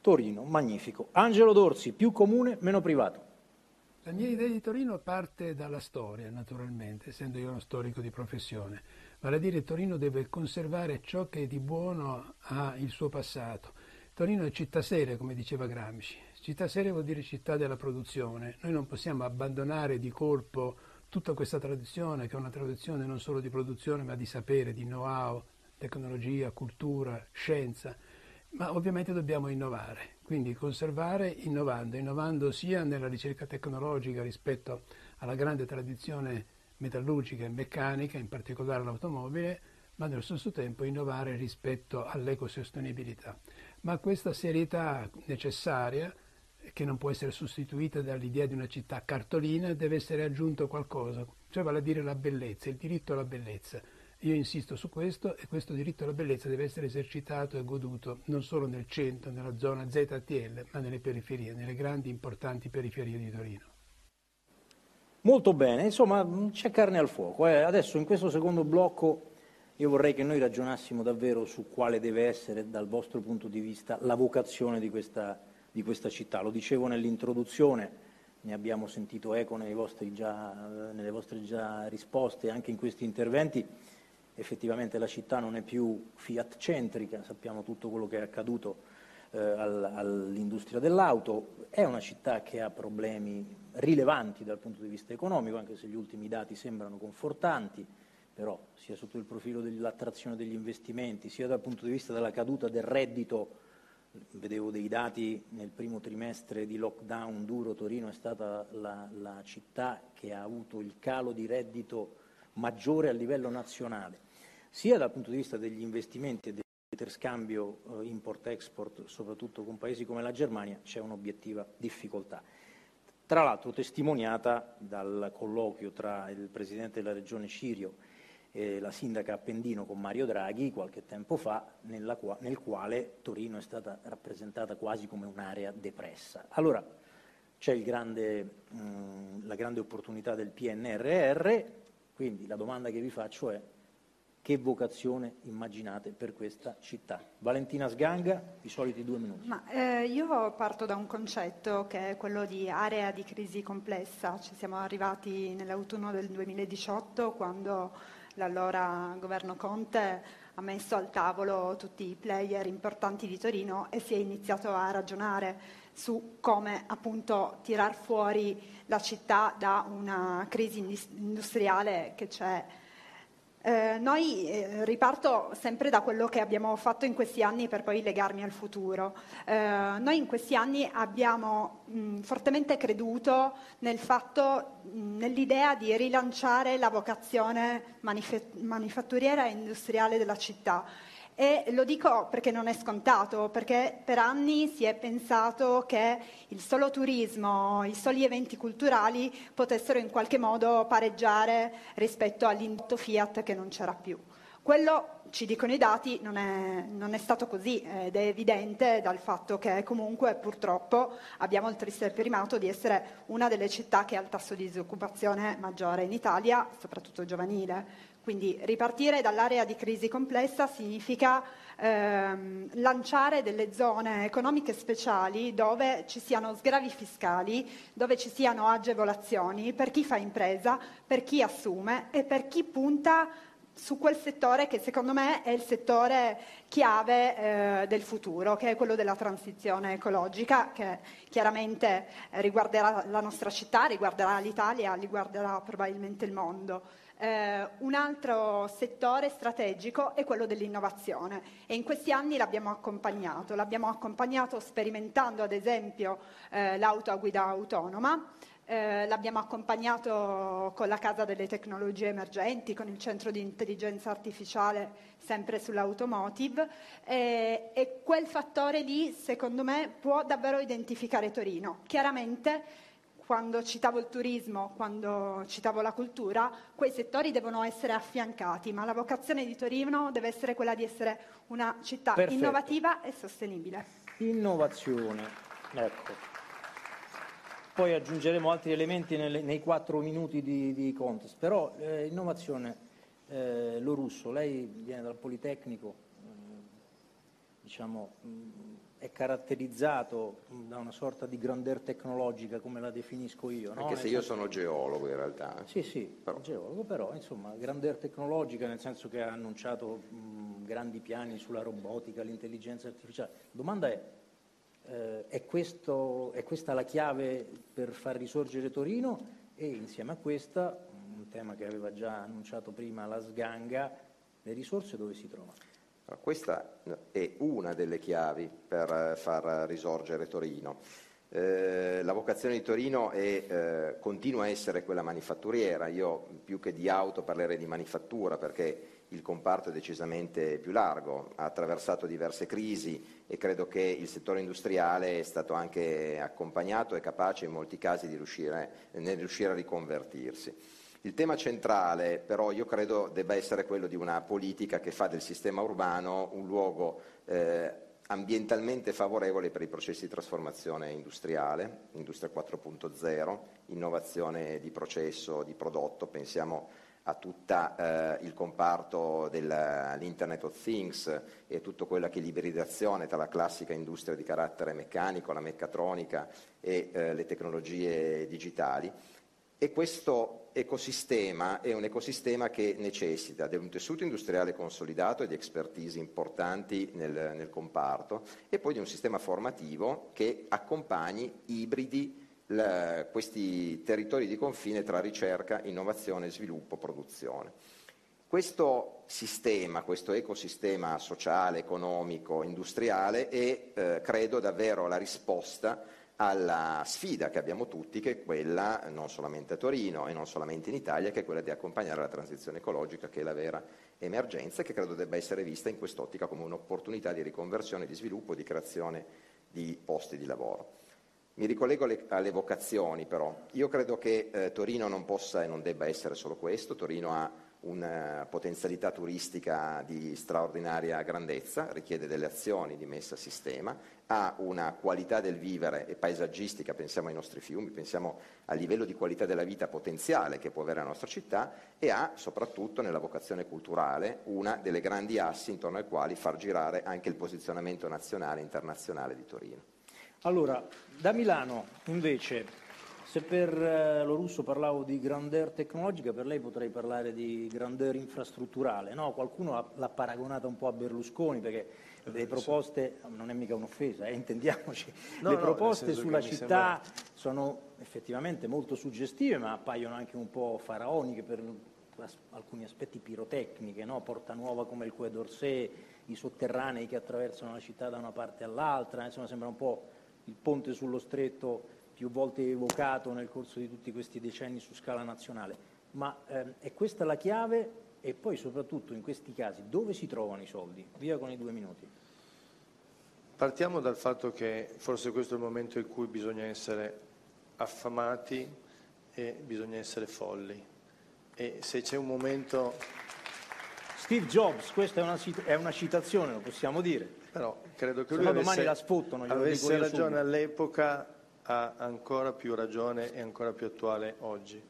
Torino, magnifico. Angelo Dorsi, più comune, meno privato. La mia idea di Torino parte dalla storia, naturalmente, essendo io uno storico di professione. Vale a dire Torino deve conservare ciò che di buono ha il suo passato. Torino è città seria, come diceva Gramsci. Città seria vuol dire città della produzione. Noi non possiamo abbandonare di colpo tutta questa tradizione, che è una tradizione non solo di produzione, ma di sapere, di know-how, tecnologia, cultura, scienza. Ma ovviamente dobbiamo innovare. Quindi conservare innovando, innovando sia nella ricerca tecnologica rispetto alla grande tradizione metallurgica e meccanica, in particolare l'automobile, ma nello stesso tempo innovare rispetto all'ecosostenibilità. Ma questa serietà necessaria, che non può essere sostituita dall'idea di una città cartolina, deve essere aggiunto qualcosa, cioè vale a dire la bellezza, il diritto alla bellezza. Io insisto su questo e questo diritto alla bellezza deve essere esercitato e goduto non solo nel centro, nella zona ZTL, ma nelle periferie, nelle grandi importanti periferie di Torino. Molto bene, insomma c'è carne al fuoco. Eh. Adesso in questo secondo blocco io vorrei che noi ragionassimo davvero su quale deve essere dal vostro punto di vista la vocazione di questa, di questa città. Lo dicevo nell'introduzione, ne abbiamo sentito eco già, nelle vostre già risposte, anche in questi interventi. Effettivamente la città non è più fiat centrica, sappiamo tutto quello che è accaduto eh, all'industria dell'auto, è una città che ha problemi rilevanti dal punto di vista economico, anche se gli ultimi dati sembrano confortanti però sia sotto il profilo dell'attrazione degli investimenti, sia dal punto di vista della caduta del reddito, vedevo dei dati nel primo trimestre di lockdown duro, Torino è stata la, la città che ha avuto il calo di reddito maggiore a livello nazionale, sia dal punto di vista degli investimenti e dell'interscambio eh, import-export, soprattutto con paesi come la Germania, c'è un'obiettiva difficoltà tra l'altro testimoniata dal colloquio tra il Presidente della Regione Cirio eh, la sindaca Appendino con Mario Draghi qualche tempo fa, qua, nel quale Torino è stata rappresentata quasi come un'area depressa. Allora c'è grande, mh, la grande opportunità del PNRR, quindi la domanda che vi faccio è che vocazione immaginate per questa città? Valentina Sganga, i soliti due minuti. Ma, eh, io parto da un concetto che è quello di area di crisi complessa. Ci siamo arrivati nell'autunno del 2018 quando l'allora governo Conte ha messo al tavolo tutti i player importanti di Torino e si è iniziato a ragionare su come appunto tirar fuori la città da una crisi industriale che c'è eh, noi eh, riparto sempre da quello che abbiamo fatto in questi anni per poi legarmi al futuro. Eh, noi in questi anni abbiamo mh, fortemente creduto nel fatto, mh, nell'idea di rilanciare la vocazione manif- manifatturiera e industriale della città e lo dico perché non è scontato, perché per anni si è pensato che il solo turismo, i soli eventi culturali potessero in qualche modo pareggiare rispetto all'indotto Fiat che non c'era più. Quello, ci dicono i dati, non è, non è, stato così ed è evidente dal fatto che comunque purtroppo abbiamo il triste primato di essere una delle città che ha il tasso di disoccupazione maggiore in Italia, soprattutto giovanile. Quindi ripartire dall'area di crisi complessa significa ehm, lanciare delle zone economiche speciali dove ci siano sgravi fiscali, dove ci siano agevolazioni per chi fa impresa, per chi assume e per chi punta su quel settore che secondo me è il settore chiave eh, del futuro, che è quello della transizione ecologica, che chiaramente riguarderà la nostra città, riguarderà l'Italia, riguarderà probabilmente il mondo. Eh, un altro settore strategico è quello dell'innovazione e in questi anni l'abbiamo accompagnato, l'abbiamo accompagnato sperimentando ad esempio eh, l'auto a guida autonoma, eh, l'abbiamo accompagnato con la Casa delle Tecnologie Emergenti, con il Centro di Intelligenza Artificiale sempre sull'automotive eh, e quel fattore lì secondo me può davvero identificare Torino. Chiaramente quando citavo il turismo, quando citavo la cultura, quei settori devono essere affiancati, ma la vocazione di Torino deve essere quella di essere una città Perfetto. innovativa e sostenibile. Innovazione, ecco. Poi aggiungeremo altri elementi nelle, nei quattro minuti di, di contest, però eh, innovazione, eh, lo russo, lei viene dal Politecnico, eh, diciamo, mh, è caratterizzato da una sorta di grandeur tecnologica, come la definisco io. No? Anche se io sono geologo in realtà. Sì, sì, però. geologo, però insomma, grandeur tecnologica nel senso che ha annunciato mh, grandi piani sulla robotica, l'intelligenza artificiale. Domanda è, eh, è, questo, è questa la chiave per far risorgere Torino? E insieme a questa, un tema che aveva già annunciato prima la Sganga, le risorse dove si trovano? Questa è una delle chiavi per eh, far risorgere Torino. Eh, la vocazione di Torino è, eh, continua a essere quella manifatturiera, io più che di auto parlerei di manifattura perché il comparto è decisamente più largo, ha attraversato diverse crisi e credo che il settore industriale è stato anche accompagnato e capace in molti casi di riuscire, nel riuscire a riconvertirsi. Il tema centrale però io credo debba essere quello di una politica che fa del sistema urbano un luogo eh, ambientalmente favorevole per i processi di trasformazione industriale, industria 4.0, innovazione di processo, di prodotto, pensiamo a tutto eh, il comparto dell'Internet of Things e tutto quello che è l'ibridizzazione tra la classica industria di carattere meccanico, la meccatronica e eh, le tecnologie digitali. E questo ecosistema è un ecosistema che necessita di un tessuto industriale consolidato e di expertise importanti nel, nel comparto e poi di un sistema formativo che accompagni ibridi la, questi territori di confine tra ricerca, innovazione, sviluppo, produzione. Questo sistema, questo ecosistema sociale, economico, industriale è, eh, credo, davvero la risposta alla sfida che abbiamo tutti, che è quella, non solamente a Torino e non solamente in Italia, che è quella di accompagnare la transizione ecologica, che è la vera emergenza e che credo debba essere vista in quest'ottica come un'opportunità di riconversione, di sviluppo, di creazione di posti di lavoro. Mi ricollego alle, alle, vocazioni però. Io credo che eh, Torino non possa e non debba essere solo questo. Torino ha una potenzialità turistica di straordinaria grandezza, richiede delle azioni di messa a sistema, ha una qualità del vivere e paesaggistica, pensiamo ai nostri fiumi, pensiamo al livello di qualità della vita potenziale che può avere la nostra città e ha soprattutto nella vocazione culturale una delle grandi assi intorno ai quali far girare anche il posizionamento nazionale e internazionale di Torino. Allora, da Milano invece, se per eh, lo russo parlavo di grandeur tecnologica, per lei potrei parlare di grandeur infrastrutturale. No? Qualcuno l'ha paragonata un po' a Berlusconi perché le proposte, non è mica un'offesa, eh, intendiamoci, no, le proposte no, sulla città sembra... sono effettivamente molto suggestive ma appaiono anche un po' faraoniche per alcuni aspetti pirotecniche, no? Porta Nuova come il Quai d'Orsay, i sotterranei che attraversano la città da una parte all'altra, insomma sembra un po' il ponte sullo stretto più volte evocato nel corso di tutti questi decenni su scala nazionale, ma ehm, è questa la chiave e poi soprattutto in questi casi dove si trovano i soldi? Via con i due minuti. Partiamo dal fatto che forse questo è il momento in cui bisogna essere affamati e bisogna essere folli. E se c'è un momento... Steve Jobs, questa è una, è una citazione, lo possiamo dire però credo che lui avesse, domani la sfottano, avesse ragione all'epoca, ha ancora più ragione e ancora più attuale oggi.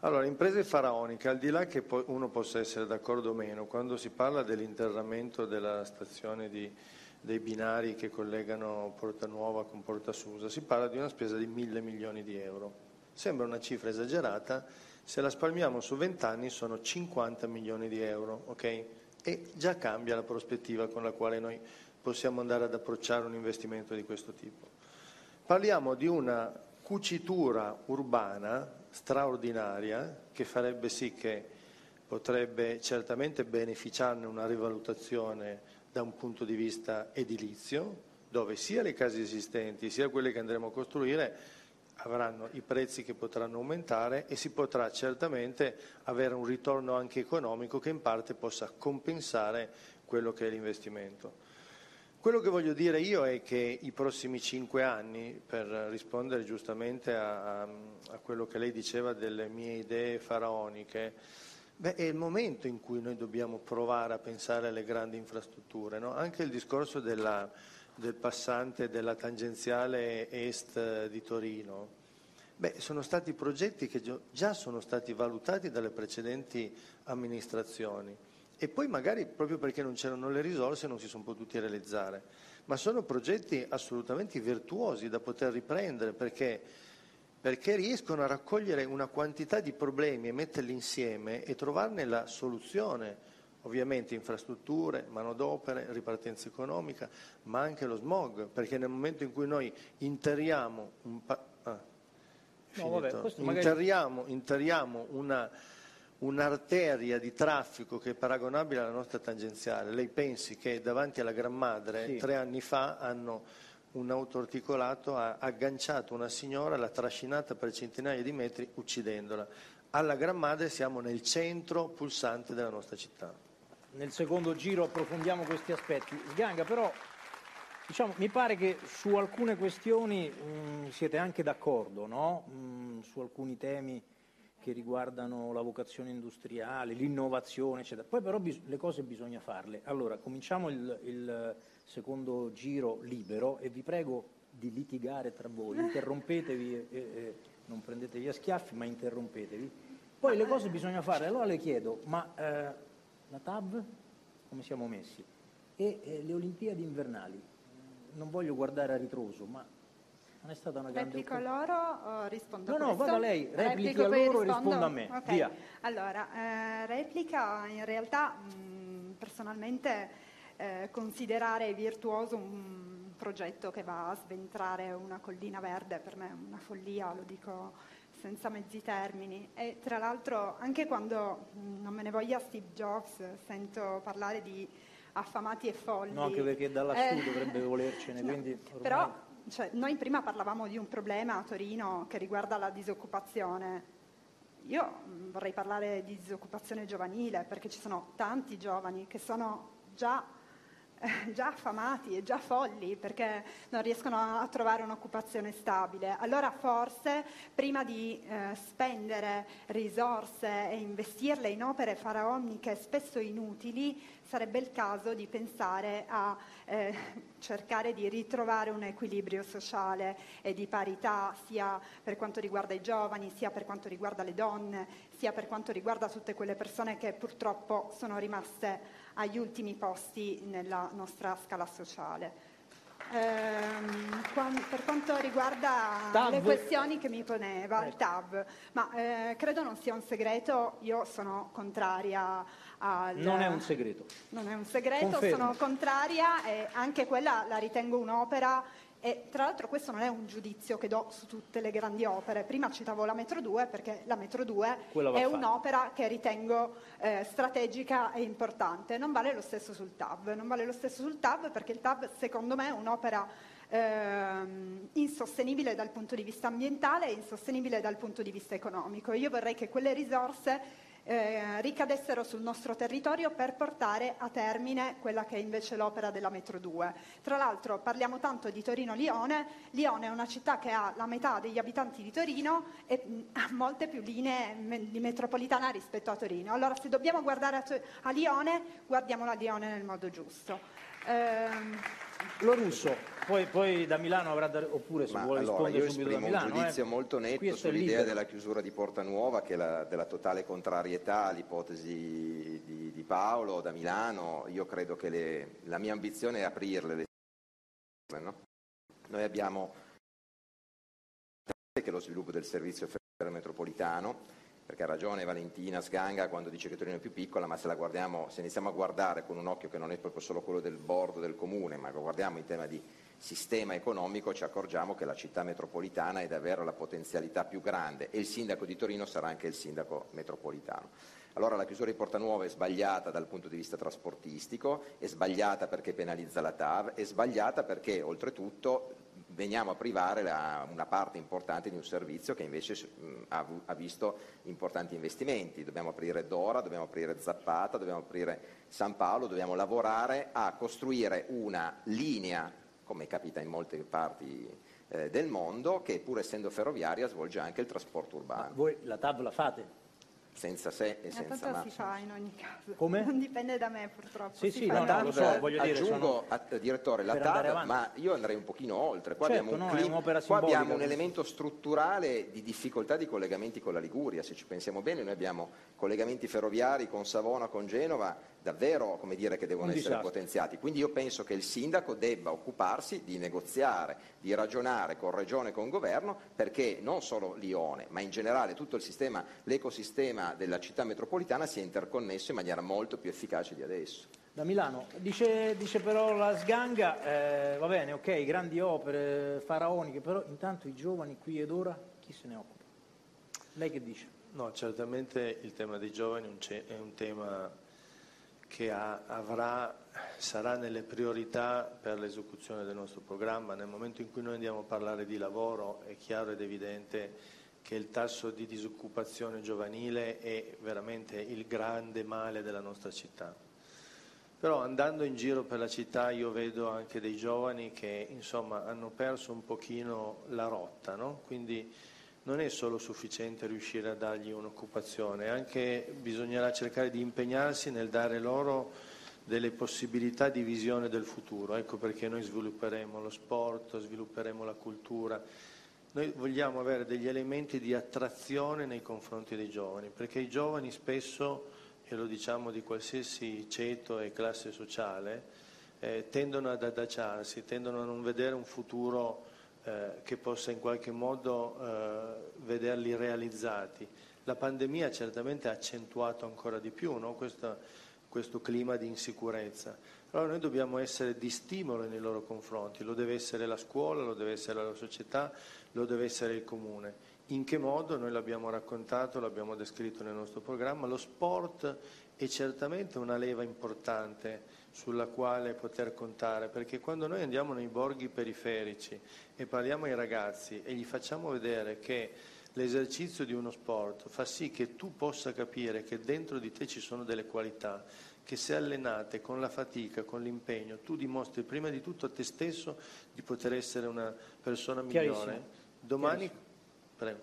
Allora, imprese faraoniche, al di là che uno possa essere d'accordo o meno, quando si parla dell'interramento della stazione di, dei binari che collegano Porta Nuova con Porta Susa, si parla di una spesa di mille milioni di euro. Sembra una cifra esagerata, se la spalmiamo su 20 anni sono 50 milioni di euro, ok? E già cambia la prospettiva con la quale noi possiamo andare ad approcciare un investimento di questo tipo. Parliamo di una cucitura urbana straordinaria che farebbe sì che potrebbe certamente beneficiarne una rivalutazione da un punto di vista edilizio, dove sia le case esistenti sia quelle che andremo a costruire avranno i prezzi che potranno aumentare e si potrà certamente avere un ritorno anche economico che in parte possa compensare quello che è l'investimento. Quello che voglio dire io è che i prossimi cinque anni, per rispondere giustamente a, a, quello che lei diceva delle mie idee faraoniche, beh, è il momento in cui noi dobbiamo provare a pensare alle grandi infrastrutture. No? Anche il discorso della, del passante della tangenziale est di Torino, beh, sono stati progetti che già sono stati valutati dalle precedenti amministrazioni e poi magari proprio perché non c'erano le risorse non si sono potuti realizzare, ma sono progetti assolutamente virtuosi da poter riprendere perché, perché riescono a raccogliere una quantità di problemi e metterli insieme e trovarne la soluzione. Ovviamente infrastrutture, manodopere, ripartenza economica, ma anche lo smog, perché nel momento in cui noi interiamo, un pa- ah, no, vabbè, interiamo, interiamo una, un'arteria di traffico che è paragonabile alla nostra tangenziale. Lei pensi che davanti alla Gran Madre sì. tre anni fa hanno un autoarticolato ha agganciato una signora, l'ha trascinata per centinaia di metri uccidendola. Alla Gran Madre siamo nel centro pulsante della nostra città. nel secondo giro approfondiamo questi aspetti. Sganga, però diciamo, mi pare che su alcune questioni mh, siete anche d'accordo, no? mh, su alcuni temi che riguardano la vocazione industriale, l'innovazione, eccetera. Poi però bis- le cose bisogna farle. Allora, cominciamo il, il secondo giro libero e vi prego di litigare tra voi, [LAUGHS] interrompetevi, e, e, non prendetevi a schiaffi, ma interrompetevi. Poi le cose bisogna fare, allora le chiedo, ma eh, la TAV come siamo messi? E eh, le Olimpiadi invernali, non voglio guardare a ritroso, ma non è stata una grande Replico loro o rispondo No, a no, questo? vada lei, replichi Replico, a poi loro e rispondo? a me. Ok. Via. Allora, eh, replica in realtà mh, personalmente eh, considerare virtuoso un progetto che va a sventrare una collina verde per me è una follia, lo dico senza mezzi termini e tra l'altro anche quando mh, non me ne voglia Steve Jobs sento parlare di affamati e folli No, anche perché da lassù Eh, dovrebbe volercene, [LAUGHS] no, quindi ormai... Però cioè, noi prima parlavamo di un problema a Torino che riguarda la disoccupazione. Io mh, vorrei parlare di disoccupazione giovanile perché ci sono tanti giovani che sono già, [LAUGHS] già affamati e già folli perché non riescono a, trovare un'occupazione stabile. Allora forse prima di eh, spendere risorse e investirle in opere faraoniche spesso inutili, sarebbe il caso di pensare a eh, [LAUGHS] cercare di ritrovare un equilibrio sociale e di parità sia per quanto riguarda i giovani, sia per quanto riguarda le donne, sia per quanto riguarda tutte quelle persone che purtroppo sono rimaste agli ultimi posti nella nostra scala sociale. Ehm, quan- per quanto riguarda TAV. le questioni che mi poneva il Ecco. TAV, ma eh, credo non sia un segreto, io sono contraria al... Non è un segreto. Non è un segreto, Confermo. sono contraria e anche quella la ritengo un'opera e tra l'altro questo non è un giudizio che do su tutte le grandi opere. Prima citavo la Metro 2 perché la Metro 2 Quella va è un'opera che ritengo eh, strategica e importante. Non vale lo stesso sul TAV, non vale lo stesso sul TAV perché il TAV secondo me è un'opera ehm, insostenibile dal punto di vista ambientale e insostenibile dal punto di vista economico. Io vorrei che quelle risorse eh, ricadessero sul nostro territorio per portare a termine quella che è invece l'opera della Metro 2. Tra l'altro parliamo tanto di Torino-Lione, Lione è una città che ha la metà degli abitanti di Torino e mh, [LAUGHS] ha molte più linee di metropolitana rispetto a Torino. Allora se dobbiamo guardare a, To- a Lione, guardiamo a Lione nel modo giusto. Ehm, Lo russo, poi, poi da Milano avrà da... oppure se Ma vuole allora, rispondere io subito da esprimo Milano. un giudizio eh. molto netto è sull'idea della chiusura di Porta Nuova, che è la, della totale contrarietà all'ipotesi di, di Paolo da Milano. Io credo che le- la mia ambizione è aprirle le no? Noi abbiamo che lo sviluppo del servizio ferroviario metropolitano, perché ha ragione Valentina Sganga quando dice che Torino è più piccola, ma se guardiamo, se iniziamo a guardare con un occhio che non è proprio solo quello del bordo del comune, ma lo guardiamo in tema di sistema economico, ci accorgiamo che la città metropolitana è davvero la potenzialità più grande e il sindaco di Torino sarà anche il sindaco metropolitano. Allora la chiusura di Porta Nuova è sbagliata dal punto di vista trasportistico, è sbagliata perché penalizza la TAV, è sbagliata perché oltretutto veniamo a privare la- una parte importante di un servizio che invece mh, ha, ha visto importanti investimenti. Dobbiamo aprire Dora, dobbiamo aprire Zappata, dobbiamo aprire San Paolo, dobbiamo lavorare a costruire una linea, come capita in molte parti eh, del mondo, che pur essendo ferroviaria svolge anche il trasporto Ma urbano, voi la TAV la fate? Senza se e eh, senza ma. si fa in ogni caso. Come? Non dipende da me purtroppo. Sì, si sì, no, no, lo so, voglio dire, aggiungo, sono- a- direttore, la per andare TAV, avanti. ma io andrei un pochino oltre. Qua Certo, abbiamo un, no, è clim- un'opera qua abbiamo un elemento strutturale di difficoltà di collegamenti con la Liguria, se ci pensiamo bene, noi abbiamo collegamenti ferroviari con Savona, con Genova, davvero come dire, che devono essere disastro. potenziati. Quindi io penso che il sindaco debba occuparsi di negoziare, di ragionare con Regione e con Governo, perché non solo Lione, ma in generale tutto il sistema, l'ecosistema della città metropolitana sia interconnesso in maniera molto più efficace di adesso. Da Milano. Dice, dice però la Sganga, eh, va bene, ok, grandi opere faraoniche, però intanto i giovani qui ed ora chi se ne occupa? Lei che dice? No, certamente il tema dei giovani è un tema che ha- avrà, sarà nelle priorità per l'esecuzione del nostro programma. Nel momento in cui noi andiamo a parlare di lavoro è chiaro ed evidente che il tasso di disoccupazione giovanile è veramente il grande male della nostra città. Però andando in giro per la città io vedo anche dei giovani che insomma, hanno perso un pochino la rotta, no? quindi non è solo sufficiente riuscire a dargli un'occupazione, anche bisognerà cercare di impegnarsi nel dare loro delle possibilità di visione del futuro. Ecco perché noi svilupperemo lo sport, svilupperemo la cultura. Noi vogliamo avere degli elementi di attrazione nei confronti dei giovani, perché i giovani spesso e lo diciamo di qualsiasi ceto e classe sociale, eh, tendono ad adagiarsi, tendono a non vedere un futuro eh, che possa in qualche modo eh, vederli realizzati. La pandemia certamente ha accentuato ancora di più no? questo, questo clima di insicurezza. Allora noi dobbiamo essere di stimolo nei loro confronti, lo deve essere la scuola, lo deve essere la società, lo deve essere il comune. In che modo? Noi l'abbiamo raccontato, l'abbiamo descritto nel nostro programma, lo sport è certamente una leva importante sulla quale poter contare, perché quando noi andiamo nei borghi periferici e parliamo ai ragazzi e gli facciamo vedere che l'esercizio di uno sport fa sì che tu possa capire che dentro di te ci sono delle qualità, che se allenate con la fatica, con l'impegno, tu dimostri prima di tutto a te stesso di poter essere una persona migliore. Domani Prego.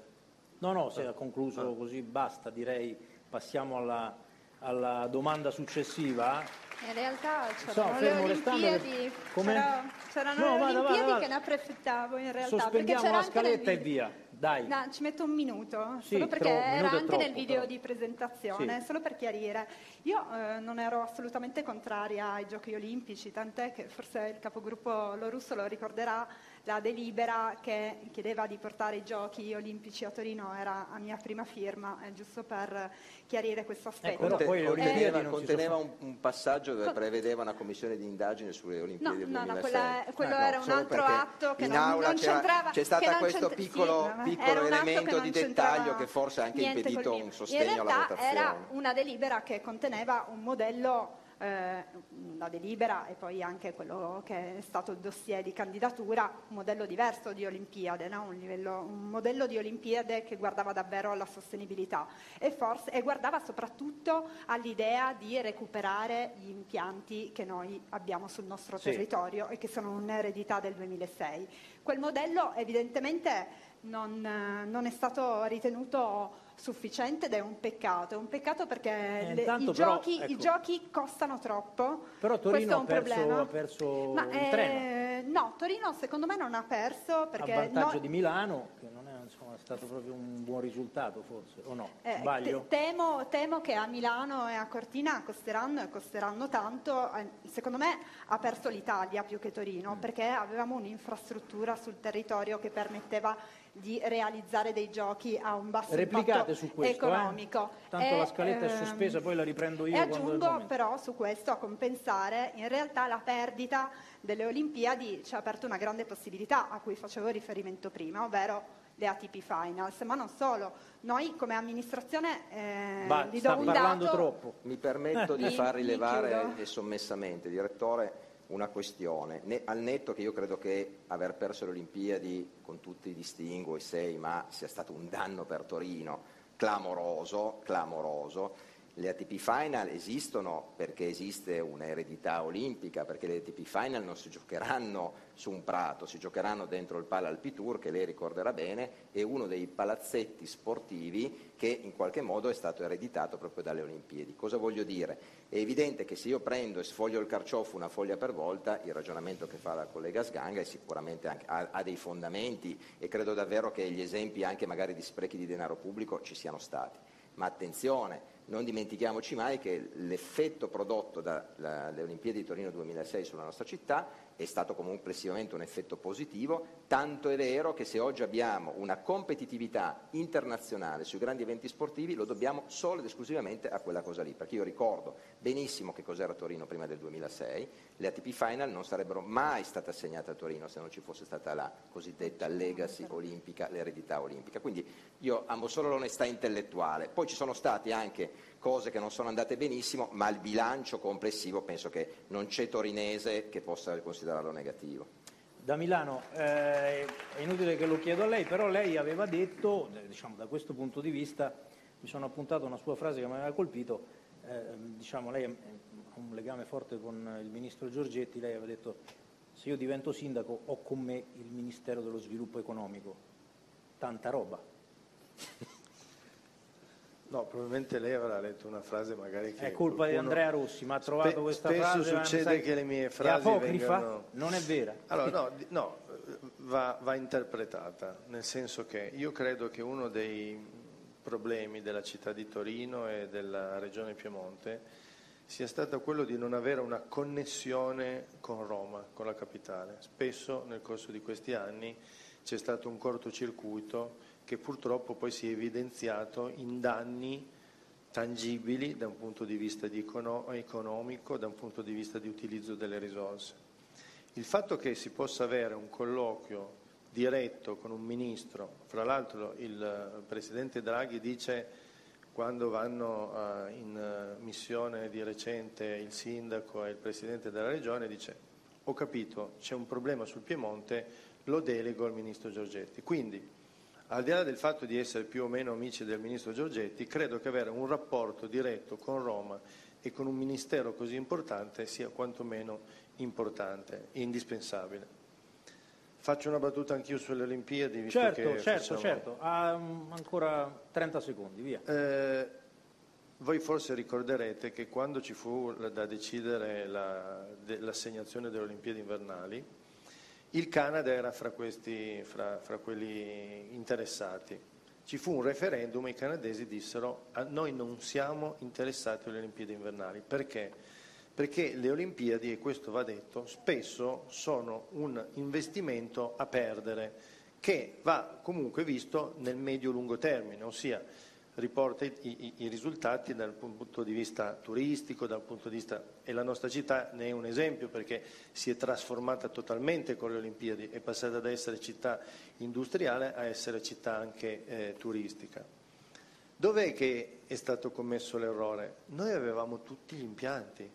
No, no, se ha concluso ah. così basta, direi passiamo alla, alla domanda successiva. In realtà c'erano so, le Olimpiadi, c'era, c'erano no, le vada, Olimpiadi vada, che ne approfittavo in realtà. Sospendiamo la scaletta e via. Dai. No, ci metto un minuto, sì, solo perché era anche troppo, nel video però. di presentazione, sì. solo per chiarire. Io eh, non ero assolutamente contraria ai giochi olimpici, tant'è che forse il capogruppo Lorusso lo ricorderà, la delibera che chiedeva di portare i giochi olimpici a Torino era a mia prima firma, è giusto per chiarire questo aspetto. Ecco, poi conteneva, conteneva un, un, passaggio dove prevedeva una commissione di indagine sulle Olimpiadi no, del 2006. No, no, quella, quello ah, era un altro atto che non, non c'entrava. C'è stato questo piccolo, sì, piccolo elemento di dettaglio che forse ha anche impedito un sostegno alla votazione. era una delibera che conteneva un modello eh, la delibera e poi anche quello che è stato il dossier di candidatura, un modello diverso di Olimpiade, no? un, livello, un, modello di Olimpiade che guardava davvero alla sostenibilità e, forse, e guardava soprattutto all'idea di recuperare gli impianti che noi abbiamo sul nostro sì. territorio e che sono un'eredità del 2006. Quel modello evidentemente non, non è stato ritenuto sufficiente ed è un peccato, è un peccato perché eh, le, i, giochi, ecco. i, giochi, costano troppo. Però Torino ha perso, ha perso, Ma, il eh, treno. No, Torino secondo me non ha perso perché... A vantaggio no, di Milano, che non è insomma, stato proprio un buon risultato forse, o no? Eh, te, temo, temo, che a Milano e a Cortina costeranno e costeranno tanto. Eh, secondo me ha perso l'Italia più che Torino mm. perché avevamo un'infrastruttura sul territorio che permetteva di realizzare dei giochi a un basso Replicate su questo, eh. economico. Eh? Tanto e, la scaletta ehm, è sospesa, poi la riprendo io. E aggiungo però su questo a compensare in realtà la perdita delle Olimpiadi ci ha aperto una grande possibilità a cui facevo riferimento prima, ovvero le ATP Finals, ma non solo. Noi come amministrazione eh, bah, gli do un dato... troppo. Mi permetto di far rilevare sommessamente, direttore, una questione, ne, al netto che io credo che aver perso le Olimpiadi con tutti i distinguo, i sei, ma sia stato un danno per Torino clamoroso, clamoroso. Le ATP Final esistono perché esiste un'eredità olimpica, perché le ATP Final non si giocheranno su un prato, si giocheranno dentro il Pala Alpitour, che lei ricorderà bene, è uno dei palazzetti sportivi che in qualche modo è stato ereditato proprio dalle Olimpiadi. Cosa voglio dire? È evidente che se io prendo e sfoglio il carciofo una foglia per volta, il ragionamento che fa la collega Sganga sicuramente anche, ha, ha dei fondamenti e credo davvero che gli esempi anche magari di sprechi di denaro pubblico ci siano stati. Ma attenzione, non dimentichiamoci mai che l'effetto prodotto dalle Olimpiadi di Torino 2006 sulla nostra città è stato complessivamente un effetto positivo, tanto è vero che se oggi abbiamo una competitività internazionale sui grandi eventi sportivi lo dobbiamo solo ed esclusivamente a quella cosa lì, perché io ricordo benissimo che cos'era Torino prima del 2006, le ATP Final non sarebbero mai state assegnate a Torino se non ci fosse stata la cosiddetta legacy olimpica, l'eredità olimpica. Quindi io amo solo l'onestà intellettuale. Poi ci sono stati anche cose che non sono andate benissimo, ma il bilancio complessivo penso che non c'è torinese che possa considerarlo negativo. Da Milano, eh, è inutile che lo chiedo a lei, però lei aveva detto, diciamo, da questo punto di vista, mi sono appuntato una sua frase che mi aveva colpito, eh, diciamo, lei ha un legame forte con il ministro Giorgetti, lei aveva detto se io divento sindaco ho con me il Ministero dello Sviluppo Economico. Tanta roba. [LAUGHS] No, probabilmente lei avrà letto una frase magari che... È colpa di Andrea Rossi, ma ha trovato Spe- questa spesso frase... Spesso succede che le mie frasi è apocrifa? vengano... Non è vera. Allora, no, [LAUGHS] no va, va interpretata, nel senso che io credo che uno dei problemi della città di Torino e della regione Piemonte sia stato quello di non avere una connessione con Roma, con la capitale. Spesso nel corso di questi anni c'è stato un cortocircuito che purtroppo poi si è evidenziato in danni tangibili da un punto di vista di economico, da un punto di vista di utilizzo delle risorse. Il fatto che si possa avere un colloquio diretto con un ministro, fra l'altro il Presidente Draghi dice quando vanno uh, in uh, missione di recente il sindaco e il Presidente della Regione, dice ho capito, c'è un problema sul Piemonte, lo delego al Ministro Giorgetti. Quindi al di là del fatto di essere più o meno amici del Ministro Giorgetti, credo che avere un rapporto diretto con Roma e con un Ministero così importante sia quantomeno importante e indispensabile. Faccio una battuta anch'io sulle Olimpiadi. Visto certo, che certo, facciamo... certo. Ha ancora 30 secondi, via. Eh, voi forse ricorderete che quando ci fu da decidere la, de, l'assegnazione delle Olimpiadi invernali, il Canada era fra, questi, fra, fra quelli interessati. Ci fu un referendum e i canadesi dissero a noi non siamo interessati alle Olimpiadi invernali. Perché? Perché le Olimpiadi, e questo va detto, spesso sono un investimento a perdere che va comunque visto nel medio-lungo termine, ossia riporta i, i, i, risultati dal punto di vista turistico, dal punto di vista, e la nostra città ne è un esempio perché si è trasformata totalmente con le Olimpiadi, è passata da essere città industriale a essere città anche eh, turistica. Dov'è che è stato commesso l'errore? Noi avevamo tutti gli impianti,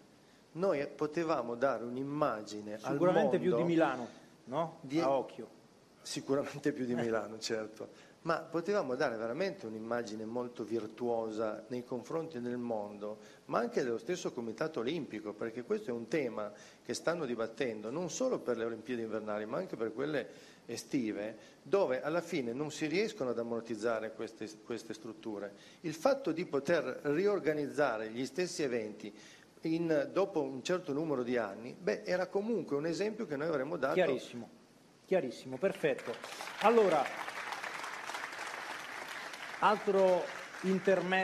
noi potevamo dare un'immagine al mondo... Sicuramente più di Milano, no? Di, a occhio. Sicuramente più di Milano, certo ma potevamo dare veramente un'immagine molto virtuosa nei confronti del mondo, ma anche dello stesso Comitato Olimpico, perché questo è un tema che stanno dibattendo non solo per le Olimpiadi invernali, ma anche per quelle estive, dove alla fine non si riescono ad ammortizzare queste, queste strutture. Il fatto di poter riorganizzare gli stessi eventi in, dopo un certo numero di anni, beh, era comunque un esempio che noi avremmo dato. Chiarissimo, chiarissimo, perfetto. Allora, Altro intermezzo